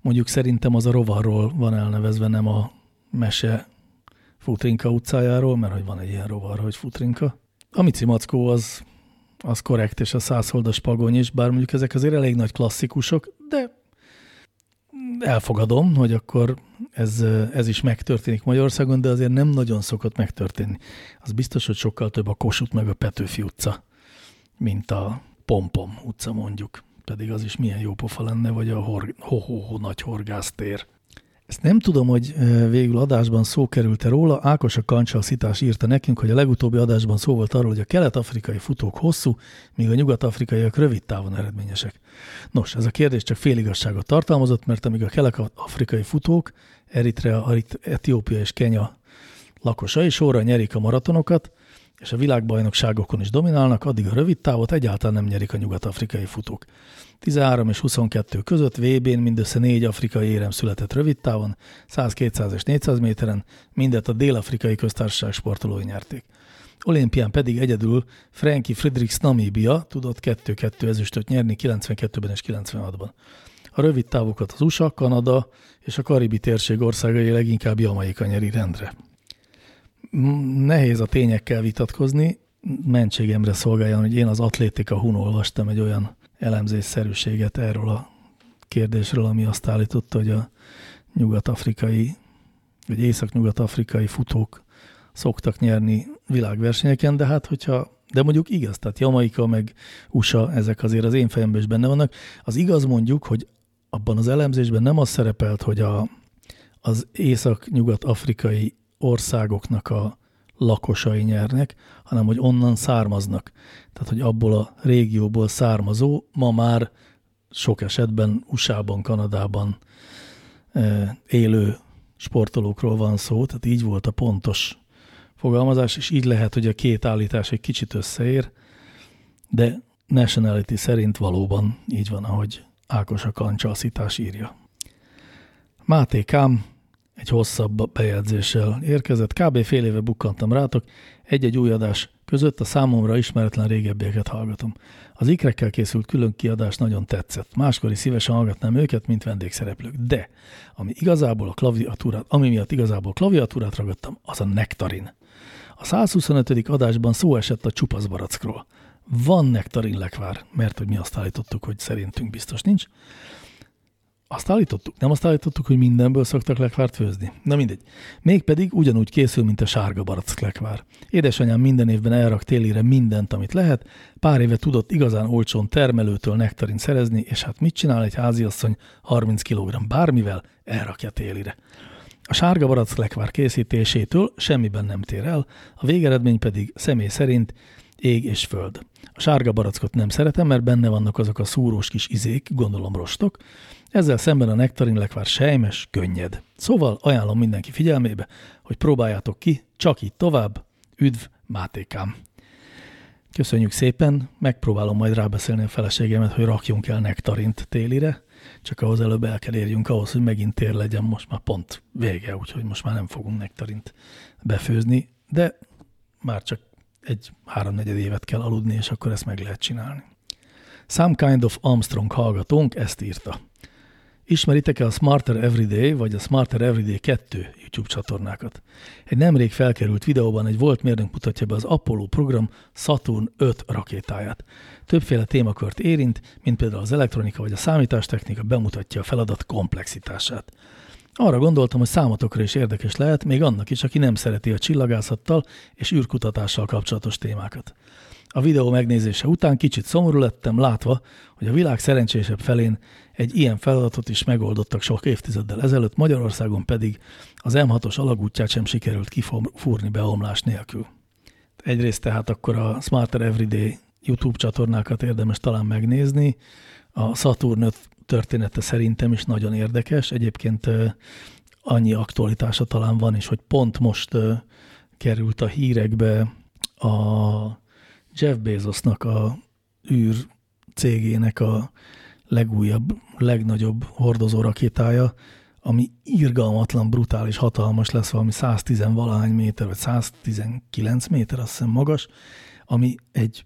mondjuk szerintem az a rovarról van elnevezve, nem a mese Futrinka utcájáról, mert hogy van egy ilyen rovar, hogy Futrinka. A Mici Mackó az, az korrekt, és a százholdas pagony is, bár mondjuk ezek azért elég nagy klasszikusok, de elfogadom, hogy akkor ez, ez is megtörténik Magyarországon, de azért nem nagyon szokott megtörténni. Az biztos, hogy sokkal több a Kossuth meg a Petőfi utca, mint a Pompom utca mondjuk. Pedig az is milyen jó pofa lenne, vagy a ho-ho-ho nagy horgásztér. Ezt nem tudom, hogy végül adásban szó került-e róla. Ákos a Kancsa Szitás írta nekünk, hogy a legutóbbi adásban szó volt arról, hogy a kelet-afrikai futók hosszú, míg a nyugat-afrikaiak rövid távon eredményesek. Nos, ez a kérdés csak féligasságot tartalmazott, mert amíg a kelet-afrikai futók, Eritrea, Etiópia és Kenya lakosai sorra nyerik a maratonokat, és a világbajnokságokon is dominálnak, addig a rövid távot egyáltalán nem nyerik a nyugat-afrikai futók. 13 és 22 között VB-n mindössze négy afrikai érem született rövid távon, 100, 200 és 400 méteren, mindet a dél-afrikai köztársaság sportolói nyerték. Olimpián pedig egyedül Frankie Friedrichs Namíbia tudott 2-2 ezüstöt nyerni 92-ben és 96-ban. A rövid távokat az USA, Kanada és a karibi térség országai leginkább Jamaika nyeri rendre. Nehéz a tényekkel vitatkozni, mentségemre szolgáljon, hogy én az Atlétika Hun olvastam egy olyan elemzésszerűséget erről a kérdésről, ami azt állította, hogy a nyugat-afrikai, vagy észak-nyugat-afrikai futók szoktak nyerni világversenyeken, de hát hogyha, de mondjuk igaz, tehát Jamaika meg USA, ezek azért az én fejemben is benne vannak. Az igaz mondjuk, hogy abban az elemzésben nem az szerepelt, hogy a, az észak-nyugat-afrikai országoknak a lakosai nyernek, hanem hogy onnan származnak. Tehát, hogy abból a régióból származó, ma már sok esetben USA-ban, Kanadában e, élő sportolókról van szó, tehát így volt a pontos fogalmazás, és így lehet, hogy a két állítás egy kicsit összeér, de nationality szerint valóban így van, ahogy Ákos a kancsalszítás írja. Máté Kám egy hosszabb bejegyzéssel érkezett. Kb. fél éve bukkantam rátok, egy-egy új adás között a számomra ismeretlen régebbieket hallgatom. Az ikrekkel készült külön kiadás nagyon tetszett. Máskor is szívesen hallgatnám őket, mint vendégszereplők. De, ami igazából a klaviatúrát, ami miatt igazából klaviatúrát ragadtam, az a nektarin. A 125. adásban szó esett a csupaszbarackról. Van nektarin lekvár, mert hogy mi azt állítottuk, hogy szerintünk biztos nincs. Azt állítottuk? Nem azt állítottuk, hogy mindenből szoktak lekvárt főzni? Na mindegy. Mégpedig ugyanúgy készül, mint a sárga barack lekvár. Édesanyám minden évben elrak télire mindent, amit lehet, pár éve tudott igazán olcsón termelőtől nektarin szerezni, és hát mit csinál egy háziasszony 30 kg bármivel, elrakja télire. A sárga barack lekvár készítésétől semmiben nem tér el, a végeredmény pedig személy szerint ég és föld. A sárga barackot nem szeretem, mert benne vannak azok a szúrós kis izék, gondolom rostok, ezzel szemben a nektarin lekvár sejmes, könnyed. Szóval ajánlom mindenki figyelmébe, hogy próbáljátok ki, csak így tovább. Üdv, Mátékám! Köszönjük szépen, megpróbálom majd rábeszélni a feleségemet, hogy rakjunk el nektarint télire, csak ahhoz előbb el kell érjünk ahhoz, hogy megint tér legyen, most már pont vége, úgyhogy most már nem fogunk nektarint befőzni, de már csak egy háromnegyed évet kell aludni, és akkor ezt meg lehet csinálni. Some Kind of Armstrong hallgatónk ezt írta. Ismeritek-e a Smarter Everyday vagy a Smarter Everyday 2 YouTube csatornákat? Egy nemrég felkerült videóban egy volt mérnök mutatja be az Apollo program Saturn 5 rakétáját. Többféle témakört érint, mint például az elektronika vagy a számítástechnika bemutatja a feladat komplexitását. Arra gondoltam, hogy számotokra is érdekes lehet, még annak is, aki nem szereti a csillagászattal és űrkutatással kapcsolatos témákat. A videó megnézése után kicsit szomorú lettem, látva, hogy a világ szerencsésebb felén egy ilyen feladatot is megoldottak sok évtizeddel ezelőtt, Magyarországon pedig az M6-os alagútját sem sikerült kifúrni beomlás nélkül. Egyrészt tehát akkor a Smarter Everyday YouTube csatornákat érdemes talán megnézni. A Saturn 5 története szerintem is nagyon érdekes. Egyébként annyi aktualitása talán van is, hogy pont most került a hírekbe a Jeff Bezosnak a űr cégének a legújabb, legnagyobb hordozó rakétája, ami irgalmatlan, brutális, hatalmas lesz, valami 110 valahány méter, vagy 119 méter, azt hiszem magas, ami egy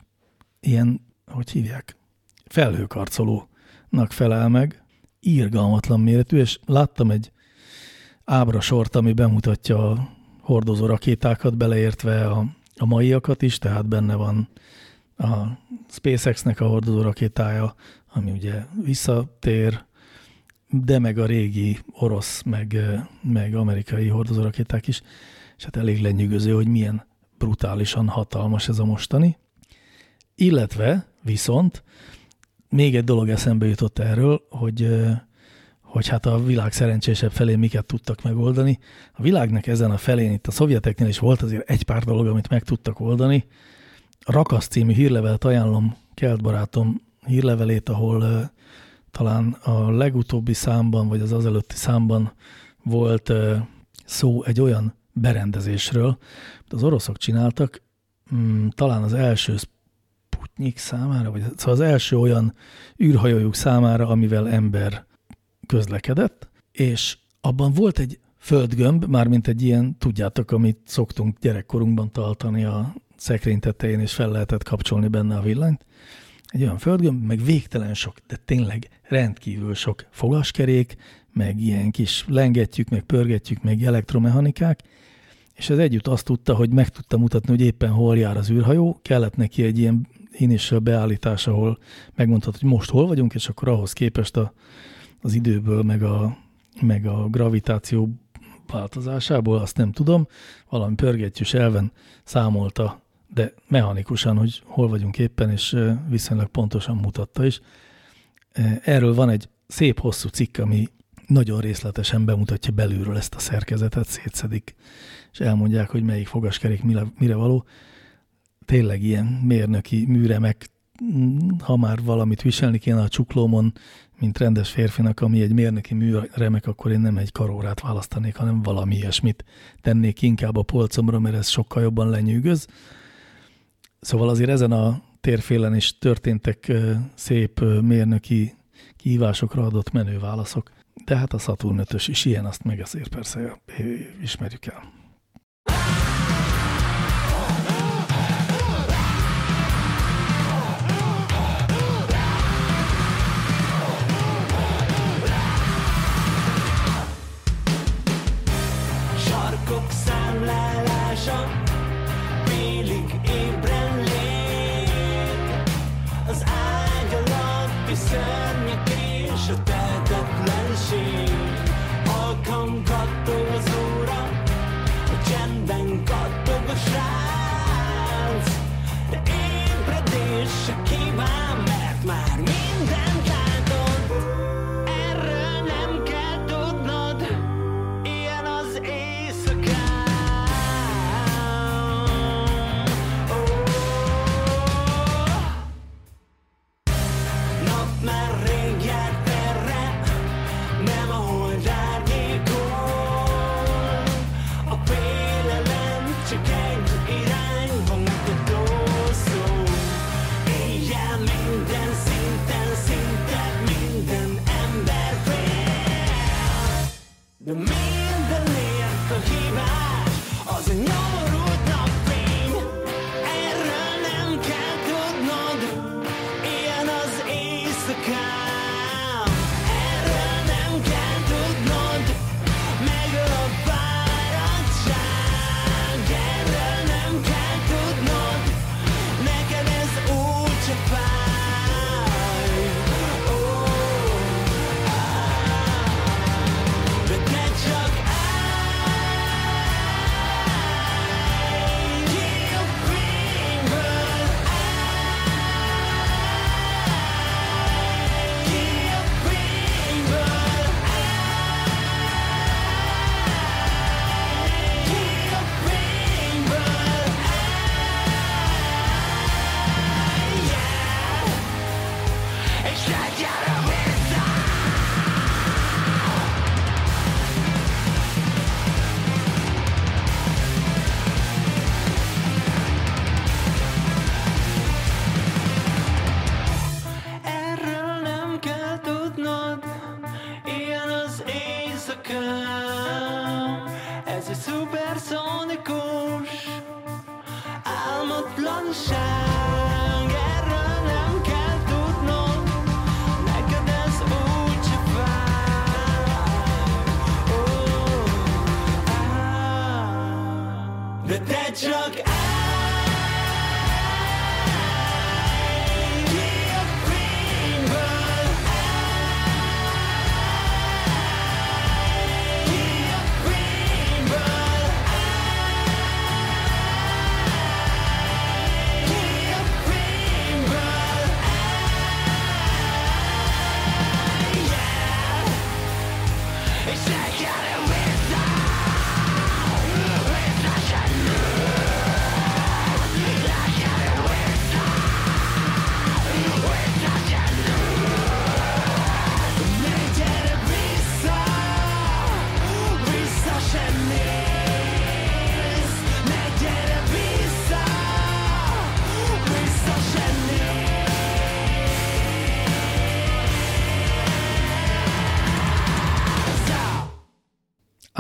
ilyen, hogy hívják, felhőkarcoló felel meg, írgalmatlan méretű, és láttam egy ábrasort, ami bemutatja a hordozó rakétákat, beleértve a, a maiakat is, tehát benne van a SpaceX-nek a hordozó rakétája, ami ugye visszatér, de meg a régi orosz, meg, meg amerikai hordozó rakéták is, és hát elég lenyűgöző, hogy milyen brutálisan hatalmas ez a mostani. Illetve viszont még egy dolog eszembe jutott erről, hogy, hogy hát a világ szerencsésebb felé miket tudtak megoldani. A világnak ezen a felén, itt a szovjeteknél is volt azért egy pár dolog, amit meg tudtak oldani. A Rakasz című hírlevelet ajánlom Kelt barátom hírlevelét, ahol talán a legutóbbi számban, vagy az azelőtti számban volt szó egy olyan berendezésről, amit az oroszok csináltak, mm, talán az első Sputnik számára, vagy szóval az első olyan űrhajójuk számára, amivel ember közlekedett, és abban volt egy földgömb, mármint egy ilyen, tudjátok, amit szoktunk gyerekkorunkban tartani a szekrény tetején, és fel lehetett kapcsolni benne a villanyt. Egy olyan földgömb, meg végtelen sok, de tényleg rendkívül sok fogaskerék, meg ilyen kis lengetjük, meg pörgetjük, meg elektromechanikák, és ez együtt azt tudta, hogy meg tudta mutatni, hogy éppen hol jár az űrhajó, kellett neki egy ilyen initial beállítás, ahol megmondhat, hogy most hol vagyunk, és akkor ahhoz képest a, az időből, meg a, meg a gravitáció változásából, azt nem tudom, valami pörgetjűs elven számolta, de mechanikusan, hogy hol vagyunk éppen, és viszonylag pontosan mutatta is. Erről van egy szép hosszú cikk, ami nagyon részletesen bemutatja belülről ezt a szerkezetet, szétszedik, és elmondják, hogy melyik fogaskerék mire, való. Tényleg ilyen mérnöki műremek, ha már valamit viselni kéne a csuklómon, mint rendes férfinak, ami egy mérnöki műremek, akkor én nem egy karórát választanék, hanem valami ilyesmit tennék inkább a polcomra, mert ez sokkal jobban lenyűgöz. Szóval azért ezen a térfélen is történtek szép mérnöki kihívásokra adott menő válaszok. De hát a Saturn 5 is ilyen, azt meg azért persze ismerjük el. De minden nélkül hívás az a nyom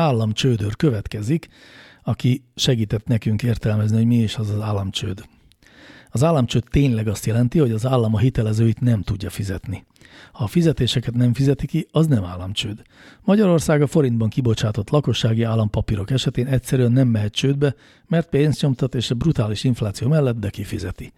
államcsődör következik, aki segített nekünk értelmezni, hogy mi is az az államcsőd. Az államcsőd tényleg azt jelenti, hogy az állam a hitelezőit nem tudja fizetni. Ha a fizetéseket nem fizeti ki, az nem államcsőd. Magyarország a forintban kibocsátott lakossági állampapírok esetén egyszerűen nem mehet csődbe, mert pénzt nyomtat és a brutális infláció mellett de kifizeti.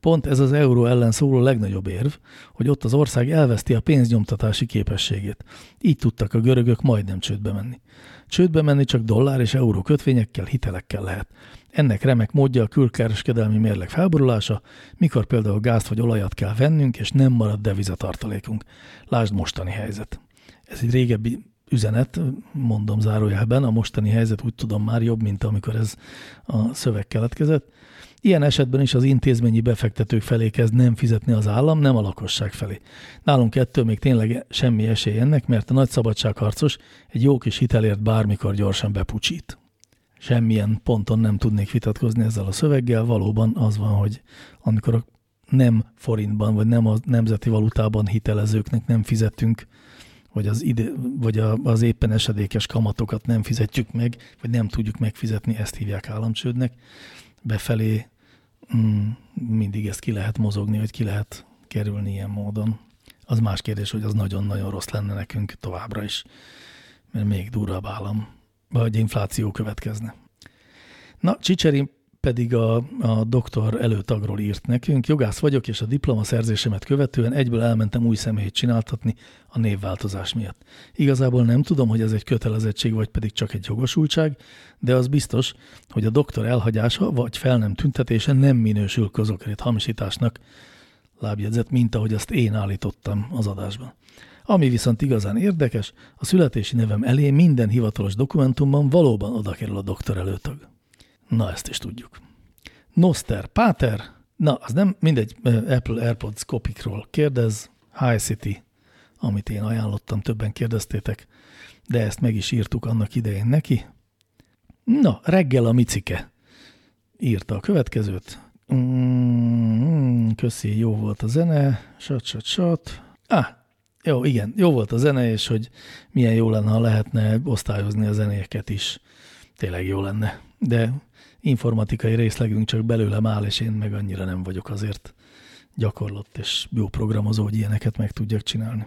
Pont ez az euró ellen szóló legnagyobb érv, hogy ott az ország elveszti a pénznyomtatási képességét. Így tudtak a görögök majdnem csődbe menni. Csődbe menni csak dollár és euró kötvényekkel, hitelekkel lehet. Ennek remek módja a külkereskedelmi mérleg felborulása, mikor például gázt vagy olajat kell vennünk, és nem marad devizatartalékunk. Lásd mostani helyzet. Ez egy régebbi üzenet, mondom zárójelben, a mostani helyzet úgy tudom már jobb, mint amikor ez a szöveg keletkezett. Ilyen esetben is az intézményi befektetők felé kezd nem fizetni az állam, nem a lakosság felé. Nálunk ettől még tényleg semmi esély ennek, mert a nagy szabadságharcos egy jó kis hitelért bármikor gyorsan bepucsít. Semmilyen ponton nem tudnék vitatkozni ezzel a szöveggel, valóban az van, hogy amikor a nem forintban, vagy nem a nemzeti valutában hitelezőknek nem fizetünk, vagy az, ide, vagy az éppen esedékes kamatokat nem fizetjük meg, vagy nem tudjuk megfizetni, ezt hívják államcsődnek, befelé mm, mindig ezt ki lehet mozogni, hogy ki lehet kerülni ilyen módon. Az más kérdés, hogy az nagyon-nagyon rossz lenne nekünk továbbra is, mert még durvább állam, vagy infláció következne. Na, Csicseri pedig a, a doktor előtagról írt nekünk. Jogász vagyok, és a diplomaszerzésemet követően egyből elmentem új személyt csináltatni a névváltozás miatt. Igazából nem tudom, hogy ez egy kötelezettség, vagy pedig csak egy jogosultság, de az biztos, hogy a doktor elhagyása vagy fel nem tüntetése nem minősül közokrit hamisításnak, lábjegyzet, mint ahogy azt én állítottam az adásban. Ami viszont igazán érdekes, a születési nevem elé minden hivatalos dokumentumban valóban oda kerül a doktor előtag. Na, ezt is tudjuk. Noster Pater, na, az nem mindegy, Apple AirPods kopikról kérdez, High City, amit én ajánlottam, többen kérdeztétek, de ezt meg is írtuk annak idején neki. Na, reggel a micike írta a következőt. Mm, köszi, jó volt a zene, sat, sat, sat. Ah, jó, igen, jó volt a zene, és hogy milyen jó lenne, ha lehetne osztályozni a zenéket is. Tényleg jó lenne. De informatikai részlegünk csak belőlem áll, és én meg annyira nem vagyok azért gyakorlott és jó programozó, hogy ilyeneket meg tudjak csinálni.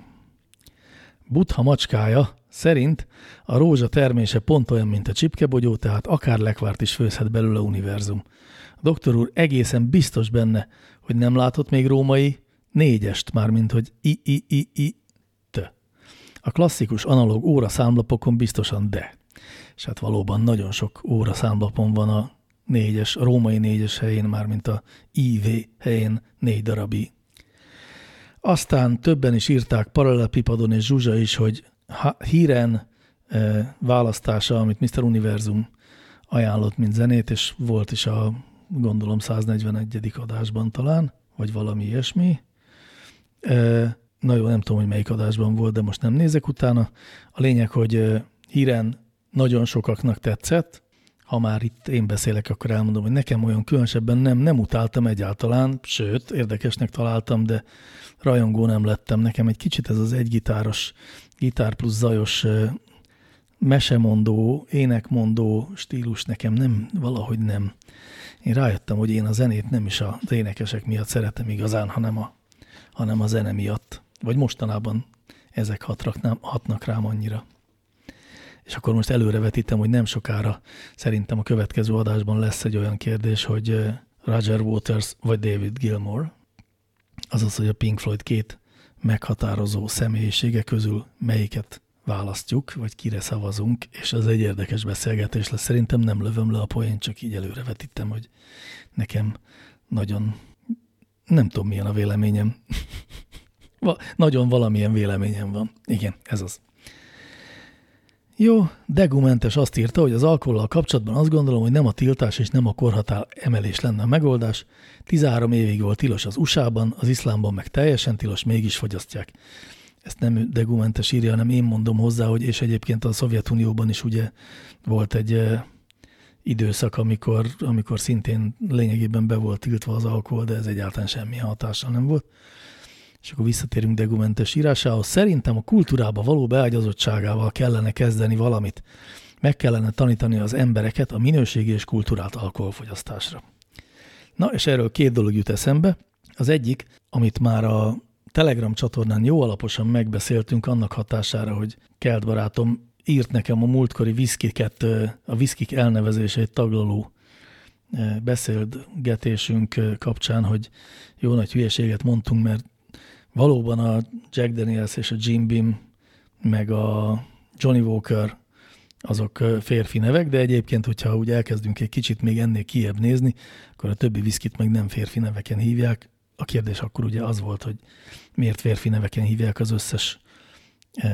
Butha macskája szerint a rózsa termése pont olyan, mint a csipkebogyó, tehát akár lekvárt is főzhet belőle univerzum. A doktor úr egészen biztos benne, hogy nem látott még római négyest, már mint hogy i-i-i-i t. A klasszikus analóg óra számlapokon biztosan de. És hát valóban nagyon sok óra számlapon van a négyes, a római négyes helyén, már mint a IV helyén négy darabi. Aztán többen is írták, Paralelpipadon és Zsuzsa is, hogy híren e, választása, amit Mr. Univerzum ajánlott, mint zenét, és volt is a gondolom 141. adásban talán, vagy valami ilyesmi. E, na jó, nem tudom, hogy melyik adásban volt, de most nem nézek utána. A lényeg, hogy híren nagyon sokaknak tetszett, ha már itt én beszélek, akkor elmondom, hogy nekem olyan különösebben nem, nem utáltam egyáltalán, sőt, érdekesnek találtam, de rajongó nem lettem. Nekem egy kicsit ez az egygitáros, gitár plusz zajos mesemondó, énekmondó stílus nekem nem, valahogy nem. Én rájöttem, hogy én a zenét nem is az énekesek miatt szeretem igazán, hanem a, hanem a zene miatt. Vagy mostanában ezek hatrak, hatnak rám annyira és akkor most előrevetítem, hogy nem sokára szerintem a következő adásban lesz egy olyan kérdés, hogy Roger Waters vagy David Gilmore, azaz, hogy a Pink Floyd két meghatározó személyisége közül melyiket választjuk, vagy kire szavazunk, és ez egy érdekes beszélgetés lesz. Szerintem nem lövöm le a poén, csak így előrevetítem, hogy nekem nagyon, nem tudom milyen a véleményem. nagyon valamilyen véleményem van. Igen, ez az. Jó, Degumentes azt írta, hogy az alkohollal kapcsolatban azt gondolom, hogy nem a tiltás és nem a korhatár emelés lenne a megoldás. 13 évig volt tilos az USA-ban, az iszlámban meg teljesen tilos, mégis fogyasztják. Ezt nem Degumentes írja, hanem én mondom hozzá, hogy és egyébként a Szovjetunióban is ugye volt egy időszak, amikor, amikor szintén lényegében be volt tiltva az alkohol, de ez egyáltalán semmi hatással nem volt. És akkor visszatérünk Degumentes írásához. Szerintem a kultúrába való beágyazottságával kellene kezdeni valamit. Meg kellene tanítani az embereket a minőségi és kultúrált alkoholfogyasztásra. Na, és erről két dolog jut eszembe. Az egyik, amit már a Telegram csatornán jó alaposan megbeszéltünk annak hatására, hogy Kelt barátom írt nekem a múltkori viszkiket, a viszkik elnevezését taglaló beszélgetésünk kapcsán, hogy jó nagy hülyeséget mondtunk, mert valóban a Jack Daniels és a Jim Beam, meg a Johnny Walker azok férfi nevek, de egyébként, hogyha úgy elkezdünk egy kicsit még ennél kiebb nézni, akkor a többi viszkit meg nem férfi neveken hívják. A kérdés akkor ugye az volt, hogy miért férfi neveken hívják az összes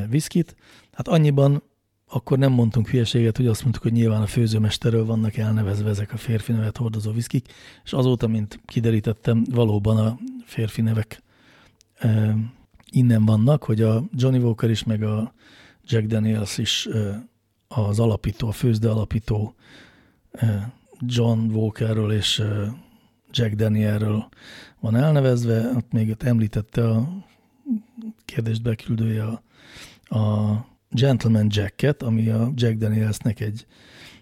viszkit. Hát annyiban akkor nem mondtunk hülyeséget, hogy azt mondtuk, hogy nyilván a főzőmesterről vannak elnevezve ezek a férfi nevet hordozó viszkik, és azóta, mint kiderítettem, valóban a férfi nevek innen vannak, hogy a Johnny Walker is, meg a Jack Daniels is e, az alapító, a főzde alapító John Walkerről és Jack Danielről van elnevezve, ott még ott említette a kérdést beküldője a, a Gentleman Jacket, ami a Jack Danielsnek egy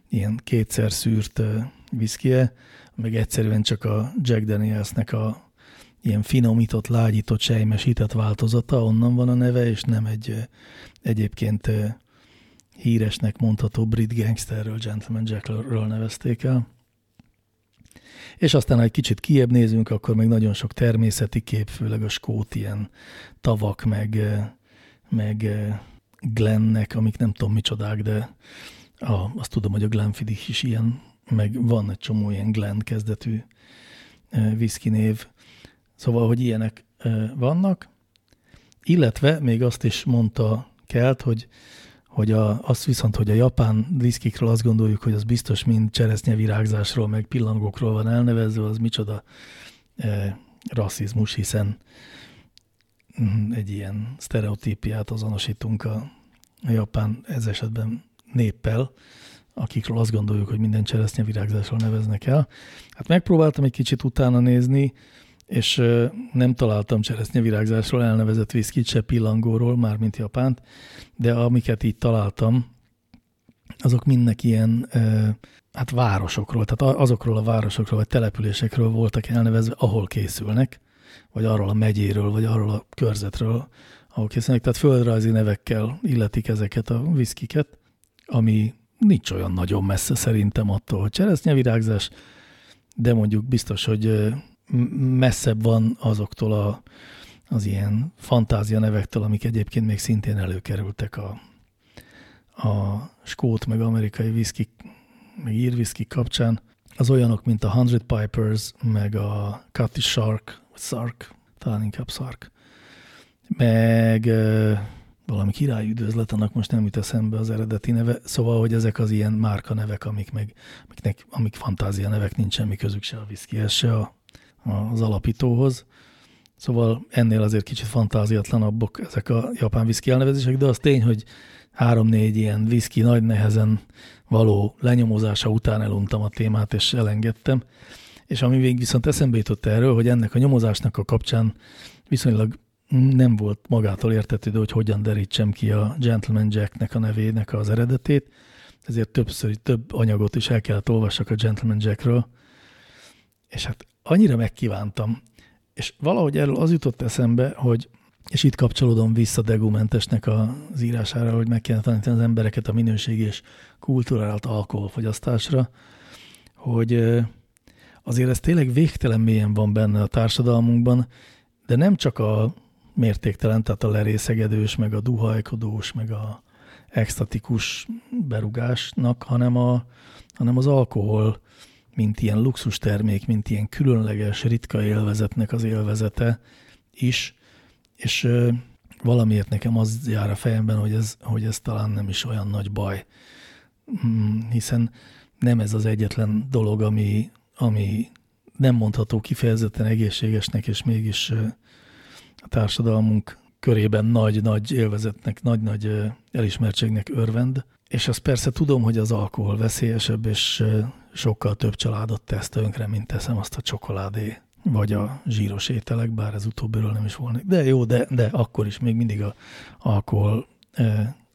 ilyen kétszer szűrt viszkie, meg egyszerűen csak a Jack Danielsnek a ilyen finomított, lágyított, sejmesített változata, onnan van a neve, és nem egy egyébként híresnek mondható brit gangsterről, Gentleman Jackről nevezték el. És aztán, ha egy kicsit kiebb nézünk, akkor meg nagyon sok természeti kép, főleg a skót ilyen tavak, meg, meg Glennek, amik nem tudom micsodák, de a, azt tudom, hogy a Glenfiddich is ilyen, meg van egy csomó ilyen Glen kezdetű whisky név. Szóval, hogy ilyenek vannak, illetve még azt is mondta Kelt, hogy, hogy a, azt viszont, hogy a japán viszkikről azt gondoljuk, hogy az biztos mind cseresznyevirágzásról, meg pillangókról van elnevezve, az micsoda e, rasszizmus, hiszen Mhm, egy ilyen sztereotípiát azonosítunk a, a japán ez esetben néppel, akikről azt gondoljuk, hogy minden cseresznye virágzásról neveznek el. Hát megpróbáltam egy kicsit utána nézni, és nem találtam cseresznye virágzásról elnevezett viszkit, se pillangóról, mármint Japánt, de amiket így találtam, azok mindnek ilyen hát városokról, tehát azokról a városokról vagy településekről voltak elnevezve, ahol készülnek, vagy arról a megyéről, vagy arról a körzetről, ahol készülnek. Tehát földrajzi nevekkel illetik ezeket a viszkiket, ami nincs olyan nagyon messze szerintem attól, hogy cseresznyevirágzás, de mondjuk biztos, hogy messzebb van azoktól a, az ilyen fantázia nevektől, amik egyébként még szintén előkerültek a, a skót meg amerikai viszkik, meg írviszkik kapcsán. Az olyanok, mint a Hundred Pipers, meg a Cutty Shark, Szark, talán inkább Szark. Meg uh, valami király üdvözlet, annak most nem jut eszembe az eredeti neve, szóval, hogy ezek az ilyen márka nevek, amik meg, amiknek, amik fantázia nevek, nincs semmi közük se a viszkihez, se a, az alapítóhoz. Szóval ennél azért kicsit fantáziatlanabbok ezek a japán viszki elnevezések, de az tény, hogy három-négy ilyen viszki nagy nehezen való lenyomozása után eluntam a témát, és elengedtem. És ami még viszont eszembe jutott erről, hogy ennek a nyomozásnak a kapcsán viszonylag nem volt magától értetődő, hogy hogyan derítsem ki a Gentleman Jacknek a nevének az eredetét, ezért többször, több anyagot is el kellett olvassak a Gentleman Jackről, és hát annyira megkívántam, és valahogy erről az jutott eszembe, hogy, és itt kapcsolódom vissza Degumentesnek az írására, hogy meg kellene tanítani az embereket a minőség és kulturált alkoholfogyasztásra, hogy azért ez tényleg végtelen mélyen van benne a társadalmunkban, de nem csak a mértéktelen, tehát a lerészegedős, meg a duhajkodós, meg a extatikus berugásnak, hanem, a, hanem az alkohol, mint ilyen luxus termék, mint ilyen különleges, ritka élvezetnek az élvezete is. És valamiért nekem az jár a fejemben, hogy ez, hogy ez talán nem is olyan nagy baj, hmm, hiszen nem ez az egyetlen dolog, ami, ami nem mondható kifejezetten egészségesnek, és mégis a társadalmunk körében nagy-nagy élvezetnek, nagy-nagy elismertségnek örvend. És azt persze tudom, hogy az alkohol veszélyesebb, és sokkal több családot tesz tönkre, mint teszem azt a csokoládé vagy a zsíros ételek, bár ez utóbbiről nem is volna. De jó, de, de akkor is még mindig a alkohol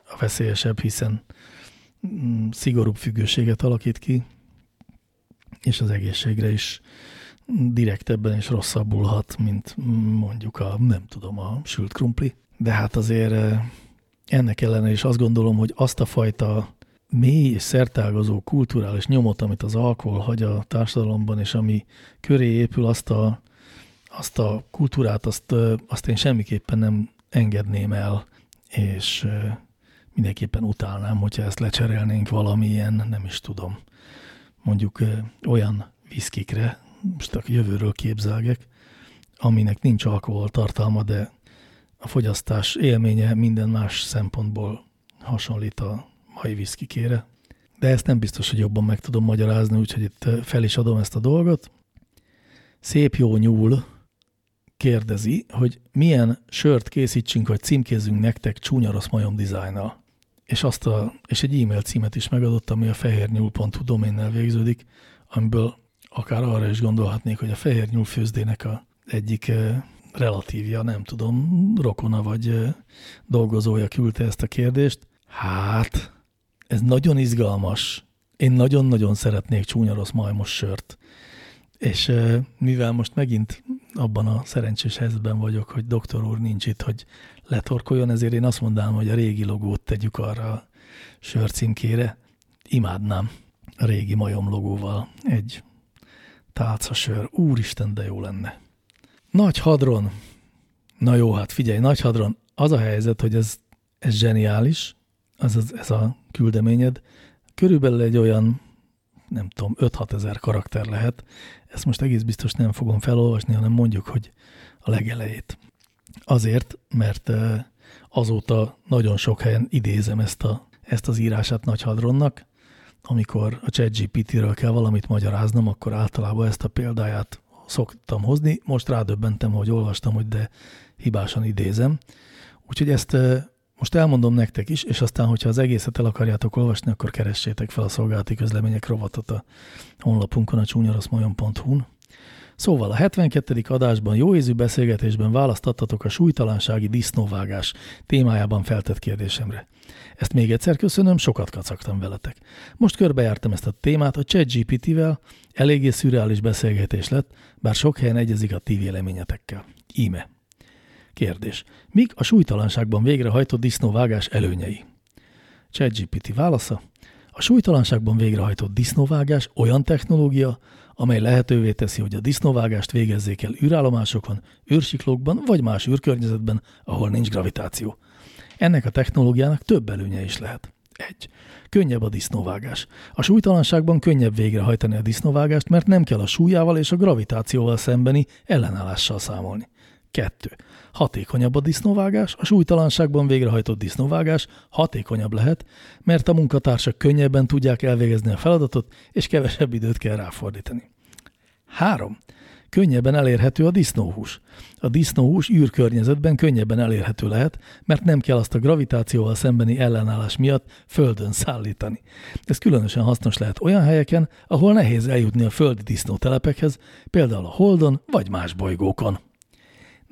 a veszélyesebb, hiszen mm, szigorúbb függőséget alakít ki, és az egészségre is direktebben és rosszabbulhat, mint mondjuk a, nem tudom, a sült krumpli. De hát azért ennek ellenére is azt gondolom, hogy azt a fajta mély és szertágazó kulturális nyomot, amit az alkohol hagy a társadalomban, és ami köré épül, azt a, azt a kultúrát, azt, azt én semmiképpen nem engedném el, és mindenképpen utálnám, hogyha ezt lecserélnénk valamilyen, nem is tudom, mondjuk olyan viszkikre, most a jövőről képzelgek, aminek nincs alkohol tartalma, de a fogyasztás élménye minden más szempontból hasonlít a mai viszkikére. De ezt nem biztos, hogy jobban meg tudom magyarázni, úgyhogy itt fel is adom ezt a dolgot. Szép jó nyúl kérdezi, hogy milyen sört készítsünk, vagy címkézzünk nektek csúnya rossz majom dizájnnal. És, azt a, és egy e-mail címet is megadott, ami a fehérnyúl.hu doménnel végződik, amiből akár arra is gondolhatnék, hogy a fehér nyúl főzdének a egyik relatívja, nem tudom, rokona vagy dolgozója küldte ezt a kérdést. Hát, ez nagyon izgalmas. Én nagyon-nagyon szeretnék csúnya rossz majmos sört. És mivel most megint abban a szerencsés helyzetben vagyok, hogy doktor úr nincs itt, hogy letorkoljon, ezért én azt mondanám, hogy a régi logót tegyük arra a sör címkére. Imádnám a régi majom logóval egy tálca sör. Úristen, de jó lenne. Nagy hadron. Na jó, hát figyelj, nagy hadron. Az a helyzet, hogy ez, ez zseniális, az, az, ez a küldeményed. Körülbelül egy olyan, nem tudom, 5-6 ezer karakter lehet. Ezt most egész biztos nem fogom felolvasni, hanem mondjuk, hogy a legelejét. Azért, mert azóta nagyon sok helyen idézem ezt, a, ezt az írását Nagy Hadronnak, amikor a ChatGPT-ről kell valamit magyaráznom, akkor általában ezt a példáját szoktam hozni. Most rádöbbentem, hogy olvastam, hogy de hibásan idézem. Úgyhogy ezt most elmondom nektek is, és aztán, hogyha az egészet el akarjátok olvasni, akkor keressétek fel a szolgálati közlemények rovatot a honlapunkon, a csúnyaraszmajon.hu-n. Szóval a 72. adásban jóézű beszélgetésben választattatok a súlytalansági disznóvágás témájában feltett kérdésemre. Ezt még egyszer köszönöm, sokat kacagtam veletek. Most körbejártam ezt a témát a ChatGPT-vel, eléggé szürreális beszélgetés lett, bár sok helyen egyezik a ti véleményetekkel. Íme. Kérdés. Mik a súlytalanságban végrehajtott disznóvágás előnyei? ChatGPT válasza. A súlytalanságban végrehajtott disznóvágás olyan technológia, amely lehetővé teszi, hogy a disznóvágást végezzék el űrállomásokon, űrsiklókban vagy más űrkörnyezetben, ahol nincs gravitáció. Ennek a technológiának több előnye is lehet. 1. Könnyebb a disznóvágás. A súlytalanságban könnyebb végrehajtani a disznóvágást, mert nem kell a súlyával és a gravitációval szembeni ellenállással számolni. 2. Hatékonyabb a disznóvágás, a súlytalanságban végrehajtott disznóvágás hatékonyabb lehet, mert a munkatársak könnyebben tudják elvégezni a feladatot, és kevesebb időt kell ráfordítani. 3. Könnyebben elérhető a disznóhús. A disznóhús űrkörnyezetben könnyebben elérhető lehet, mert nem kell azt a gravitációval szembeni ellenállás miatt földön szállítani. Ez különösen hasznos lehet olyan helyeken, ahol nehéz eljutni a földi disznótelepekhez, például a Holdon vagy más bolygókon.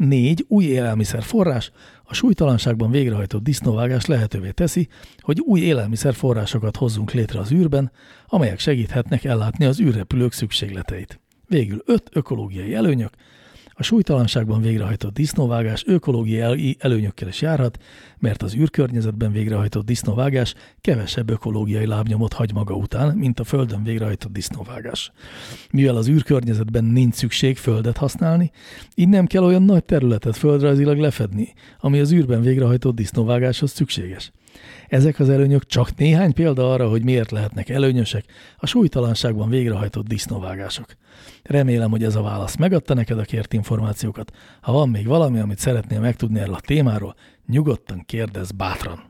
4. Új élelmiszerforrás. A súlytalanságban végrehajtott disznóvágás lehetővé teszi, hogy új élelmiszerforrásokat hozzunk létre az űrben, amelyek segíthetnek ellátni az űrrepülők szükségleteit. Végül 5. Ökológiai előnyök. A súlytalanságban végrehajtott disznóvágás ökológiai előnyökkel is járhat, mert az űrkörnyezetben végrehajtott disznóvágás kevesebb ökológiai lábnyomot hagy maga után, mint a Földön végrehajtott disznóvágás. Mivel az űrkörnyezetben nincs szükség földet használni, így nem kell olyan nagy területet földrajzilag lefedni, ami az űrben végrehajtott disznóvágáshoz szükséges. Ezek az előnyök csak néhány példa arra, hogy miért lehetnek előnyösek a súlytalanságban végrehajtott disznóvágások. Remélem, hogy ez a válasz megadta neked a kért információkat. Ha van még valami, amit szeretnél megtudni erről a témáról, nyugodtan kérdezz bátran.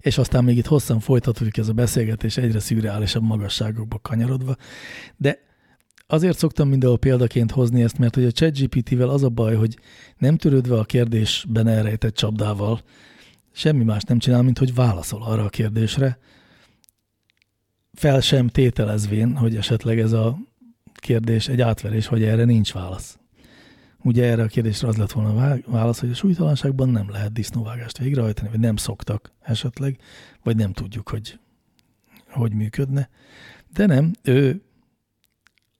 És aztán még itt hosszan folytatódik ez a beszélgetés egyre szürreálisabb magasságokba kanyarodva, de azért szoktam mindenhol példaként hozni ezt, mert hogy a ChatGPT-vel az a baj, hogy nem törődve a kérdésben elrejtett csapdával, semmi más nem csinál, mint hogy válaszol arra a kérdésre, fel sem tételezvén, hogy esetleg ez a kérdés egy átverés, hogy erre nincs válasz. Ugye erre a kérdésre az lett volna válasz, hogy a súlytalanságban nem lehet disznóvágást végrehajtani, vagy nem szoktak esetleg, vagy nem tudjuk, hogy hogy működne. De nem, ő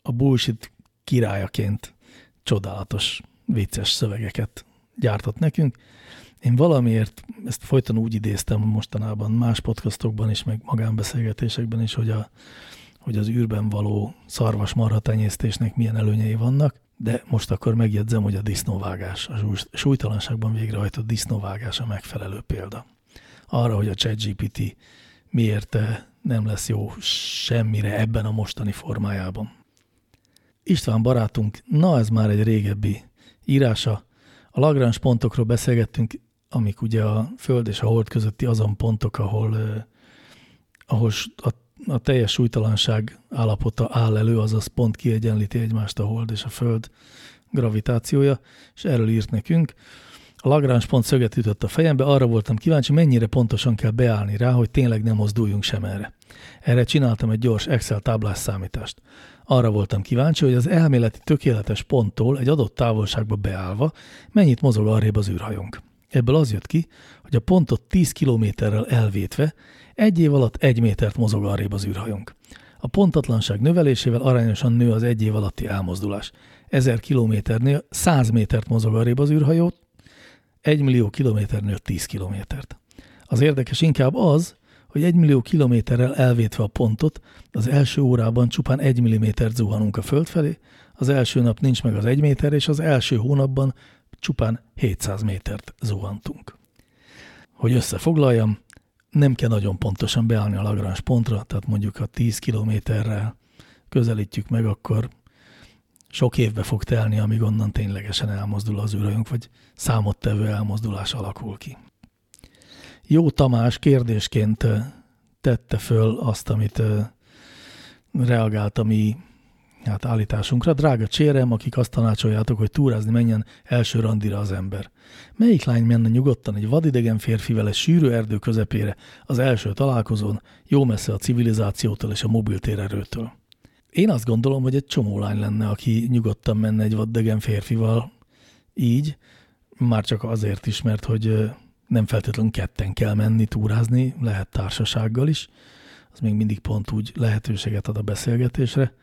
a bullshit királyaként csodálatos, vicces szövegeket gyártott nekünk. Én valamiért ezt folyton úgy idéztem mostanában más podcastokban is, meg magánbeszélgetésekben is, hogy, a, hogy az űrben való szarvas marha tenyésztésnek milyen előnyei vannak, de most akkor megjegyzem, hogy a disznóvágás, a súlytalanságban végrehajtott disznóvágás a megfelelő példa. Arra, hogy a ChatGPT miért nem lesz jó semmire ebben a mostani formájában. István barátunk, na ez már egy régebbi írása. A Lagrange pontokról beszélgettünk, amik ugye a Föld és a Hold közötti azon pontok, ahol, ahol a, a teljes súlytalanság állapota áll elő, azaz pont kiegyenlíti egymást a Hold és a Föld gravitációja, és erről írt nekünk. A Lagrange pont szöget ütött a fejembe, arra voltam kíváncsi, mennyire pontosan kell beállni rá, hogy tényleg nem mozduljunk sem erre. Erre csináltam egy gyors Excel táblás számítást. Arra voltam kíváncsi, hogy az elméleti tökéletes ponttól egy adott távolságba beállva mennyit mozog arrébb az űrhajónk. Ebből az jött ki, hogy a pontot 10 kilométerrel elvétve egy év alatt egy métert mozog arrébb az űrhajónk. A pontatlanság növelésével arányosan nő az egy év alatti elmozdulás. 1000 kilométernél 100 métert mozog arrébb az űrhajó, 1 millió kilométernél 10 kilométert. Az érdekes inkább az, hogy egy millió kilométerrel elvétve a pontot, az első órában csupán egy millimétert zuhanunk a föld felé, az első nap nincs meg az egy méter, és az első hónapban csupán 700 métert zuhantunk. Hogy összefoglaljam, nem kell nagyon pontosan beállni a Lagrange pontra, tehát mondjuk ha 10 kilométerrel közelítjük meg, akkor sok évbe fog telni, amíg onnan ténylegesen elmozdul az űrhajunk, vagy számottevő elmozdulás alakul ki. Jó Tamás kérdésként tette föl azt, amit reagált a mi hát állításunkra. Drága csérem, akik azt tanácsoljátok, hogy túrázni menjen első randira az ember. Melyik lány menne nyugodtan egy vadidegen férfivel egy sűrű erdő közepére az első találkozón, jó messze a civilizációtól és a mobiltérerőtől? Én azt gondolom, hogy egy csomó lány lenne, aki nyugodtan menne egy vadidegen férfival így, már csak azért is, mert hogy nem feltétlenül ketten kell menni túrázni, lehet társasággal is, az még mindig pont úgy lehetőséget ad a beszélgetésre,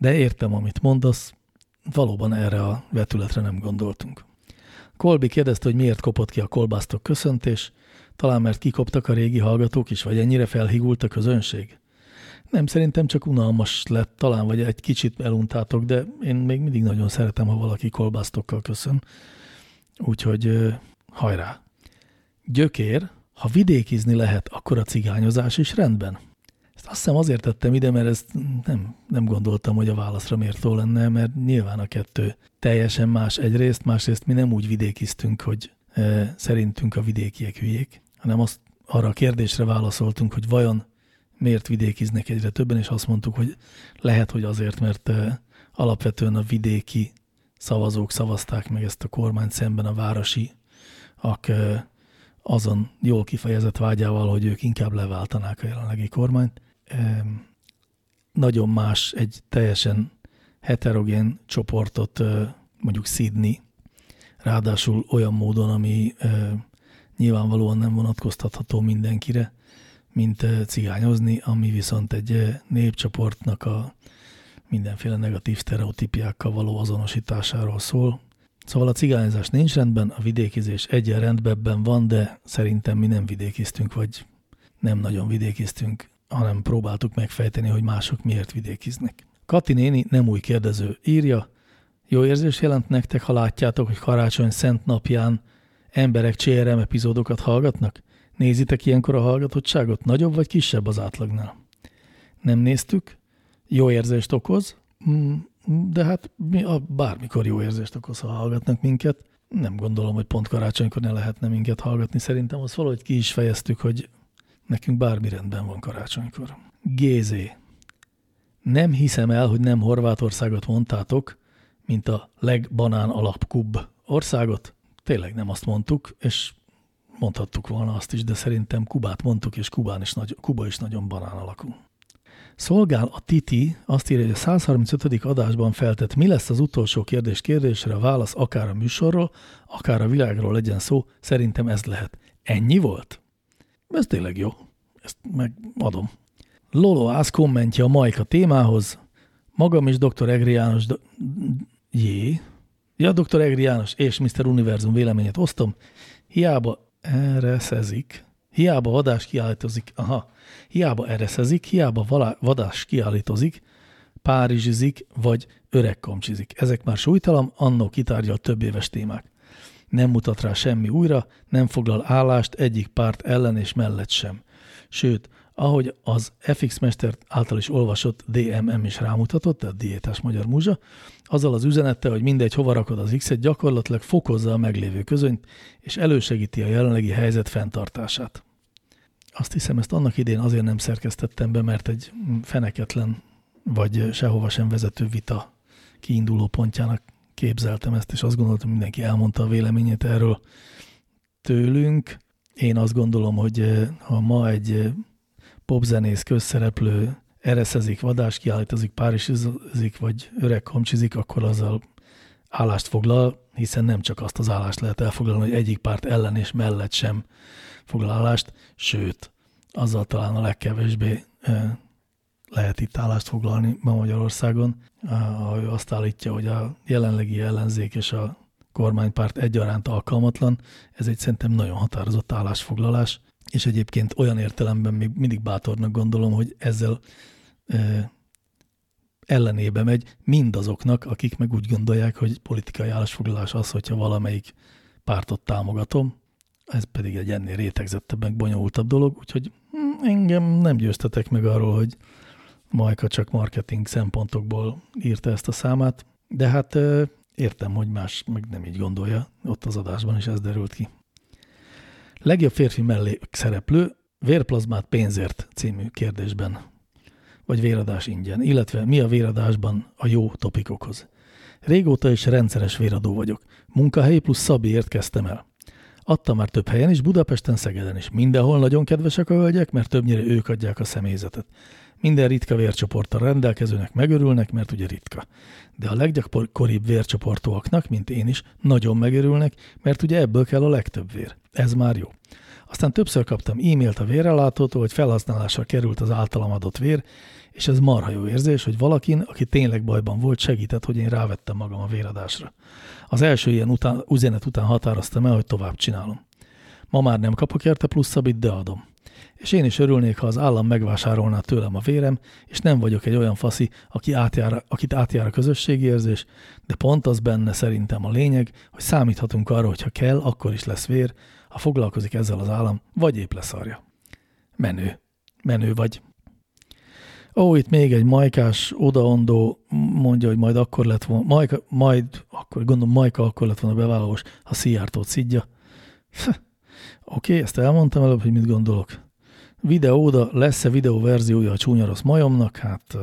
de értem, amit mondasz, valóban erre a vetületre nem gondoltunk. Kolbi kérdezte, hogy miért kopott ki a kolbásztok köszöntés, talán mert kikoptak a régi hallgatók is, vagy ennyire felhigult a közönség? Nem, szerintem csak unalmas lett talán, vagy egy kicsit eluntátok, de én még mindig nagyon szeretem, ha valaki kolbásztokkal köszön. Úgyhogy hajrá! Gyökér, ha vidékizni lehet, akkor a cigányozás is rendben. Ezt azt hiszem azért tettem ide, mert ezt nem, nem gondoltam, hogy a válaszra mértó lenne, mert nyilván a kettő teljesen más egyrészt, másrészt mi nem úgy vidékiztünk, hogy e, szerintünk a vidékiek hülyék, hanem azt arra a kérdésre válaszoltunk, hogy vajon miért vidékiznek egyre többen, és azt mondtuk, hogy lehet, hogy azért, mert e, alapvetően a vidéki szavazók szavazták meg ezt a kormányt szemben a városi, ak e, azon jól kifejezett vágyával, hogy ők inkább leváltanák a jelenlegi kormányt. Nagyon más egy teljesen heterogén csoportot mondjuk szídni, ráadásul olyan módon, ami nyilvánvalóan nem vonatkoztatható mindenkire, mint cigányozni, ami viszont egy népcsoportnak a mindenféle negatív sztereotípiákkal való azonosításáról szól, Szóval a cigányzás nincs rendben, a vidékizés egyen rendben van, de szerintem mi nem vidékiztünk, vagy nem nagyon vidékiztünk, hanem próbáltuk megfejteni, hogy mások miért vidékiznek. Kati néni nem új kérdező írja, jó érzés jelent nektek, ha látjátok, hogy karácsony szent napján emberek CRM epizódokat hallgatnak? Nézitek ilyenkor a hallgatottságot? Nagyobb vagy kisebb az átlagnál? Nem néztük? Jó érzést okoz? Mm, de hát mi a, bármikor jó érzést okoz, ha hallgatnak minket. Nem gondolom, hogy pont karácsonykor ne lehetne minket hallgatni. Szerintem azt valahogy ki is fejeztük, hogy nekünk bármi rendben van karácsonykor. GZ. Nem hiszem el, hogy nem Horvátországot mondtátok, mint a legbanán alapkub országot. Tényleg nem azt mondtuk, és mondhattuk volna azt is, de szerintem Kubát mondtuk, és Kubán is nagy, Kuba is nagyon banán alakú. Szolgál a Titi, azt írja, hogy a 135. adásban feltett, mi lesz az utolsó kérdés kérdésre, válasz akár a műsorról, akár a világról legyen szó, szerintem ez lehet. Ennyi volt? Ez tényleg jó. Ezt megadom. Lolo Ász kommentje a Majka témához. Magam is dr. Egri János... Do Jé. Ja, dr. Egri János és Mr. Univerzum véleményét osztom. Hiába ereszezik, hiába vadás kiállítozik, aha, hiába ereszezik, hiába vadás kiállítozik, párizsizik, vagy öregkomcsizik. Ezek már súlytalan, annó kitárgyal több éves témák. Nem mutat rá semmi újra, nem foglal állást egyik párt ellen és mellett sem. Sőt, ahogy az FX Mester által is olvasott DMM is rámutatott, tehát diétás magyar múzsa, azzal az üzenettel, hogy mindegy, hova rakod az X-et, gyakorlatilag fokozza a meglévő közönyt, és elősegíti a jelenlegi helyzet fenntartását. Azt hiszem, ezt annak idén azért nem szerkesztettem be, mert egy feneketlen, vagy sehova sem vezető vita kiinduló pontjának képzeltem ezt, és azt gondoltam, mindenki elmondta a véleményét erről tőlünk. Én azt gondolom, hogy eh, ha ma egy eh, popzenész, közszereplő ereszezik, vadás kiállítozik, párizsizik, vagy öreg komcsizik, akkor azzal állást foglal, hiszen nem csak azt az állást lehet elfoglalni, hogy egyik párt ellen és mellett sem foglal állást, sőt, azzal talán a legkevésbé lehet itt állást foglalni ma Magyarországon, ahogy azt állítja, hogy a jelenlegi ellenzék és a kormánypárt egyaránt alkalmatlan, ez egy szerintem nagyon határozott állásfoglalás, és egyébként olyan értelemben még mindig bátornak gondolom, hogy ezzel e, ellenébe megy mindazoknak, akik meg úgy gondolják, hogy politikai állásfoglalás az, hogyha valamelyik pártot támogatom, ez pedig egy ennél rétegzettebb, meg bonyolultabb dolog, úgyhogy hm, engem nem győztetek meg arról, hogy Majka csak marketing szempontokból írta ezt a számát, de hát értem, hogy más meg nem így gondolja, ott az adásban is ez derült ki. Legjobb férfi mellé szereplő vérplazmát pénzért című kérdésben, vagy véradás ingyen, illetve mi a véradásban a jó topikokhoz. Régóta is rendszeres véradó vagyok. Munkahelyi plusz Szabiért kezdtem el. Adtam már több helyen is, Budapesten, Szegeden is. Mindenhol nagyon kedvesek a hölgyek, mert többnyire ők adják a személyzetet. Minden ritka vércsoporttal rendelkezőnek megörülnek, mert ugye ritka. De a leggyakoribb vércsoportúaknak, mint én is, nagyon megörülnek, mert ugye ebből kell a legtöbb vér. Ez már jó. Aztán többször kaptam e-mailt a vérrelátótól, hogy felhasználásra került az általam adott vér, és ez marha jó érzés, hogy valakin, aki tényleg bajban volt, segített, hogy én rávettem magam a véradásra. Az első ilyen után, üzenet után határoztam el, hogy tovább csinálom. Ma már nem kapok érte plusz szabit, de adom és én is örülnék, ha az állam megvásárolná tőlem a vérem, és nem vagyok egy olyan faszi, aki átjár, akit átjár a közösségi érzés, de pont az benne szerintem a lényeg, hogy számíthatunk arra, hogy ha kell, akkor is lesz vér, ha foglalkozik ezzel az állam, vagy épp leszarja. Menő. Menő vagy. Ó, itt még egy majkás odaondó mondja, hogy majd akkor lett volna, majka, majd, akkor gondolom majka akkor lett volna bevállalós, ha Szijjártót szidja. Oké, okay, ezt elmondtam előbb, hogy mit gondolok videóda, lesz-e videóverziója a csúnya rossz majomnak? Hát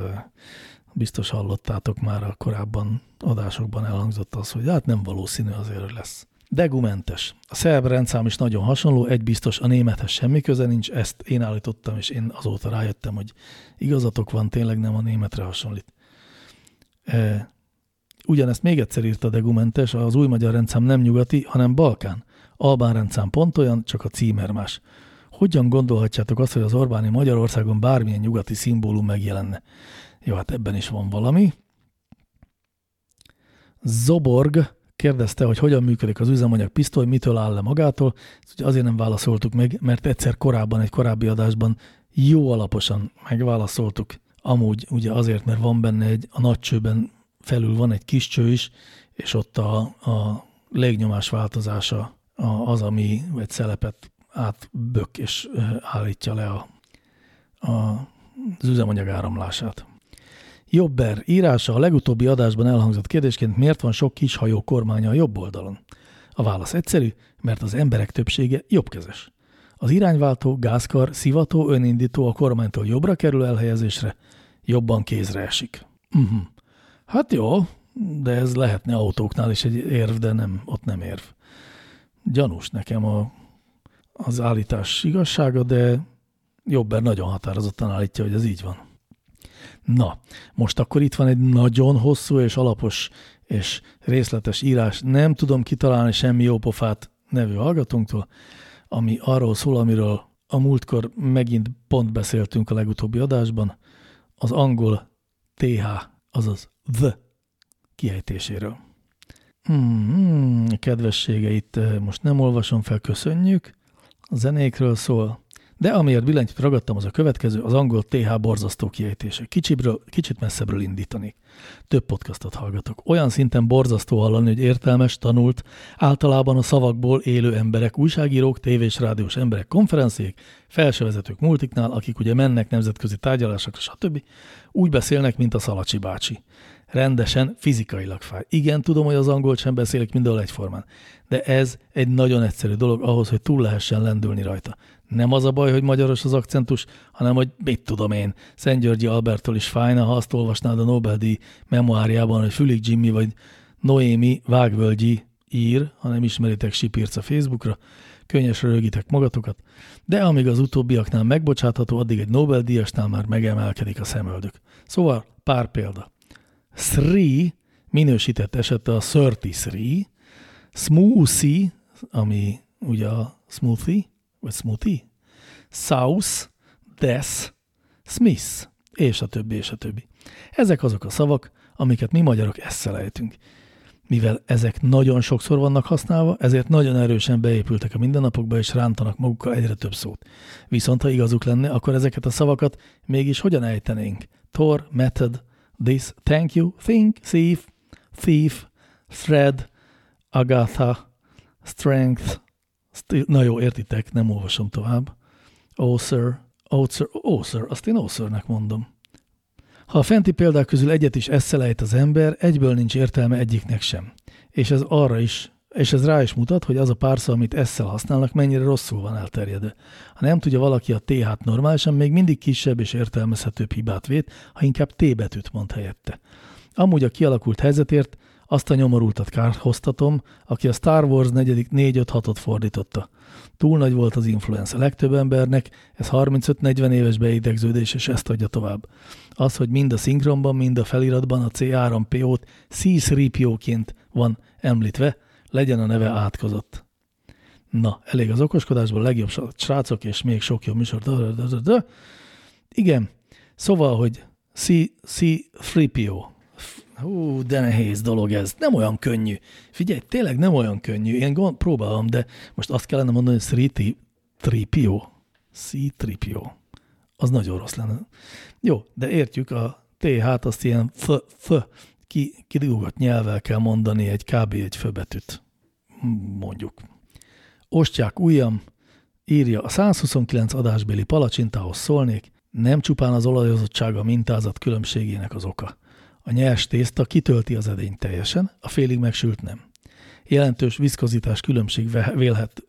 biztos hallottátok már a korábban adásokban elhangzott az, hogy hát nem valószínű azért, hogy lesz. Degumentes. A szerb rendszám is nagyon hasonló, egy biztos a némethez semmi köze nincs, ezt én állítottam, és én azóta rájöttem, hogy igazatok van, tényleg nem a németre hasonlít. E, ugyanezt még egyszer írta Degumentes, az új magyar rendszám nem nyugati, hanem Balkán. Albán rendszám pont olyan, csak a címer más. Hogyan gondolhatjátok azt, hogy az Orbáni Magyarországon bármilyen nyugati szimbólum megjelenne? Jó, hát ebben is van valami. Zoborg kérdezte, hogy hogyan működik az üzemanyag pisztoly, mitől áll le magától. Ezt azért nem válaszoltuk meg, mert egyszer korábban, egy korábbi adásban jó alaposan megválaszoltuk. Amúgy ugye azért, mert van benne egy, a nagy csőben felül van egy kis cső is, és ott a, a légnyomás változása az, ami egy szelepet átbök és állítja le a, a, az üzemanyag áramlását. Jobber írása a legutóbbi adásban elhangzott kérdésként miért van sok kis hajó kormánya a jobb oldalon? A válasz egyszerű, mert az emberek többsége jobbkezes. Az irányváltó, gázkar, szivató, önindító a kormánytól jobbra kerül elhelyezésre, jobban kézre esik. Uh mhm. -huh. Hát jó, de ez lehetne autóknál is egy érv, de nem, ott nem érv. Gyanús nekem a, az állítás igazsága, de Jobber nagyon határozottan állítja, hogy ez így van. Na, most akkor itt van egy nagyon hosszú és alapos és részletes írás. Nem tudom kitalálni semmi jópofát nevű hallgatónktól, ami arról szól, amiről a múltkor megint pont beszéltünk a legutóbbi adásban, az angol TH, azaz the kiejtéséről. Hmm, kedvességeit eh, most nem olvasom fel, köszönjük. Zenékről szól. De amiért billentyűt ragadtam, az a következő, az angol TH borzasztó kiejtése. Kicsibről, kicsit messzebbről indítani. Több podcastot hallgatok. Olyan szinten borzasztó hallani, hogy értelmes, tanult, általában a szavakból élő emberek, újságírók, tévés, rádiós emberek, konferenciék, felsővezetők multiknál, akik ugye mennek nemzetközi tárgyalásokra, stb. úgy beszélnek, mint a Szalacsi bácsi rendesen fizikailag fáj. Igen, tudom, hogy az angolt sem beszélek mindenhol egyformán, de ez egy nagyon egyszerű dolog ahhoz, hogy túl lehessen lendülni rajta. Nem az a baj, hogy magyaros az akcentus, hanem hogy mit tudom én, Szent Györgyi Albertól is fájna, ha azt olvasnád a Nobel-díj memoáriában, hogy Fülig Jimmy vagy Noémi Vágvölgyi ír, ha nem ismeritek Sipirc a Facebookra, könnyesre rögitek magatokat, de amíg az utóbbiaknál megbocsátható, addig egy Nobel-díjasnál már megemelkedik a szemöldök. Szóval pár példa. Sri minősített esete a 33, smoothie, ami ugye a smoothie, vagy smoothie, South, Des, Smith, és a többi, és a többi. Ezek azok a szavak, amiket mi magyarok eszelejtünk. Mivel ezek nagyon sokszor vannak használva, ezért nagyon erősen beépültek a mindennapokba, és rántanak magukkal egyre több szót. Viszont ha igazuk lenne, akkor ezeket a szavakat mégis hogyan ejtenénk? Tor, method, this, thank you, think, thief, thief, thread, Agatha, strength, na jó, értitek, nem olvasom tovább. Author, author, author, azt én authornek mondom. Ha a fenti példák közül egyet is eszelejt az ember, egyből nincs értelme egyiknek sem. És ez arra is, és ez rá is mutat, hogy az a párszó, amit esszel használnak, mennyire rosszul van elterjedve. Ha nem tudja valaki a TH-t normálisan, még mindig kisebb és értelmezhetőbb hibát vét, ha inkább T betűt mond helyette. Amúgy a kialakult helyzetért azt a nyomorultat kárhoztatom, aki a Star Wars 4-5-6-ot fordította. Túl nagy volt az influenza legtöbb embernek, ez 35-40 éves beidegződés, és ezt adja tovább. Az, hogy mind a szinkronban, mind a feliratban a C3PO-t C-3PO-ként van említve, legyen a neve átkozott. Na, elég az okoskodásból, legjobb srácok, és még sok jobb műsor. Igen, szóval, hogy C3PO, Hú, de nehéz dolog ez. Nem olyan könnyű. Figyelj, tényleg nem olyan könnyű. Én gond, próbálom, de most azt kellene mondani, hogy 3PO. C-3PO. Az nagyon rossz lenne. Jó, de értjük, a T-hát azt ilyen f, f ki, kidugott nyelvvel kell mondani egy kb. egy főbetűt. Mondjuk. Ostják ujjam, írja, a 129 adásbéli palacsintához szólnék, nem csupán az olajozottsága mintázat különbségének az oka. A nyers tészta kitölti az edényt teljesen, a félig megsült nem. Jelentős viszkozitás különbség vélhet,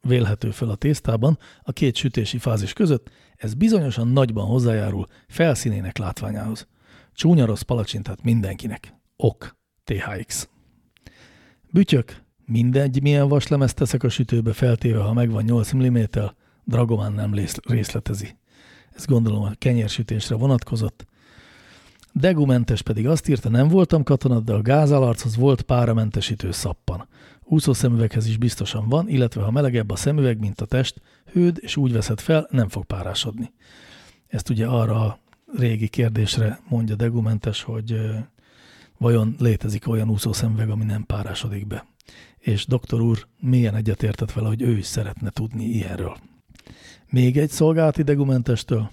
vélhető fel a tésztában a két sütési fázis között, ez bizonyosan nagyban hozzájárul felszínének látványához. Csúnya rossz palacsintát mindenkinek. Ok. THX. Bütyök. Mindegy, milyen vaslemezt teszek a sütőbe feltéve, ha megvan 8 mm, Dragomán nem részletezi. Ez gondolom a kenyérsütésre vonatkozott. Degumentes pedig azt írta, nem voltam katona, de a gázalarchoz volt páramentesítő szappan. Úszószemüveghez is biztosan van, illetve ha melegebb a szemüveg, mint a test, hőd és úgy veszed fel, nem fog párásodni. Ezt ugye arra a régi kérdésre mondja Degumentes, hogy vajon létezik olyan úszószemüveg, ami nem párásodik be. És doktor úr milyen egyetértett vele, hogy ő is szeretne tudni ilyenről. Még egy szolgálati Degumentestől.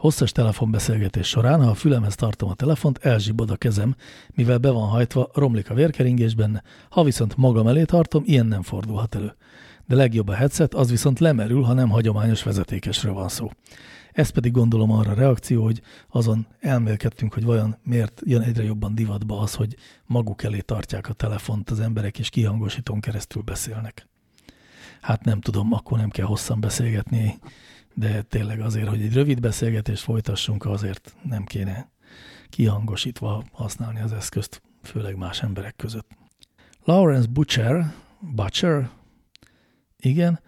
Hosszas telefonbeszélgetés során, ha a fülemhez tartom a telefont, elzsibod a kezem, mivel be van hajtva, romlik a vérkeringés benne, ha viszont magam elé tartom, ilyen nem fordulhat elő. de legjobb a headset, az viszont lemerül, ha nem hagyományos vezetékesről van szó. Ez pedig gondolom arra reakció, hogy azon elmélkedtünk, hogy vajon miért jön egyre jobban divatba az, hogy maguk elé tartják a telefont az emberek, és kihangosítón keresztül beszélnek. Hát nem tudom, akkor nem kell hosszan beszélgetni, de tényleg azért, hogy egy rövid beszélgetést folytassunk, azért nem kéne kihangosítva használni az eszközt, főleg más emberek között. Lawrence Butcher, Butcher, igen,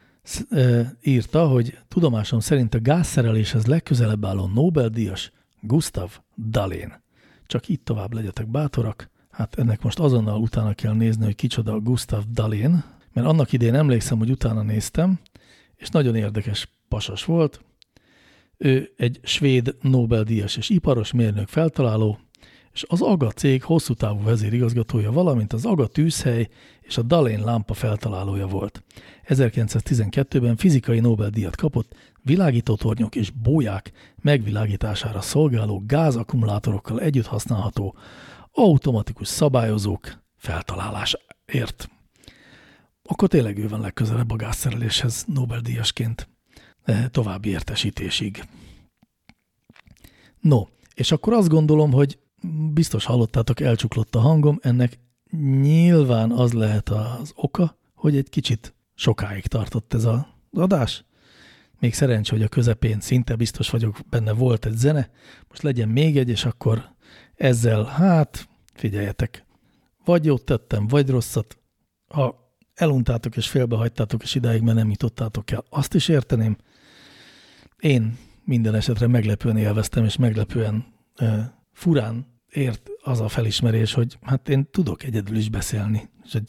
írta, hogy tudomásom szerint a gázszereléshez legközelebb álló Nobel-díjas Gustav Dalén. Csak itt tovább legyetek bátorak. Hát ennek most azonnal utána kell nézni, hogy kicsoda Gustav Dalén, mert annak idén emlékszem, hogy utána néztem, és nagyon érdekes pasas volt. Ő egy svéd Nobel-díjas és iparos mérnök feltaláló, és az AGA cég hosszú távú vezérigazgatója, valamint az AGA tűzhely és a Dalén lámpa feltalálója volt. 1912-ben fizikai Nobel-díjat kapott világítótornyok és bóják megvilágítására szolgáló gázakumulátorokkal együtt használható automatikus szabályozók feltalálásáért. Akkor tényleg ő van legközelebb a gázszereléshez Nobel-díjasként további értesítésig. No, és akkor azt gondolom, hogy biztos hallottátok, elcsuklott a hangom, ennek nyilván az lehet az oka, hogy egy kicsit sokáig tartott ez az adás. Még szerencs, hogy a közepén szinte biztos vagyok, benne volt egy zene, most legyen még egy, és akkor ezzel, hát, figyeljetek, vagy jót tettem, vagy rosszat. Ha eluntátok és félbehagytátok, és idáig mert nem jutottátok el, azt is érteném. Én minden esetre meglepően élveztem, és meglepően e, furán ért az a felismerés, hogy hát én tudok egyedül is beszélni, és hogy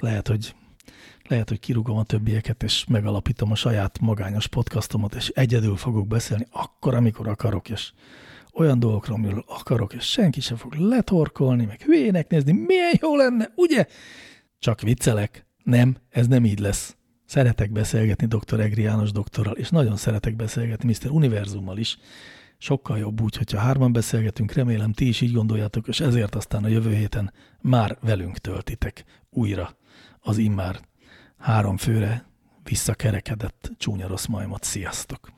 lehet, hogy lehet, hogy kirúgom a többieket, és megalapítom a saját magányos podcastomat, és egyedül fogok beszélni akkor, amikor akarok, és olyan dolgokról, amiről akarok, és senki sem fog letorkolni, meg hülyének nézni, milyen jó lenne, ugye? Csak viccelek. Nem, ez nem így lesz. Szeretek beszélgetni dr. Egri János doktorral, és nagyon szeretek beszélgetni Mr. Univerzummal is, sokkal jobb úgy, hogyha hárman beszélgetünk, remélem ti is így gondoljátok, és ezért aztán a jövő héten már velünk töltitek újra az immár három főre visszakerekedett csúnya rossz majmot. Sziasztok!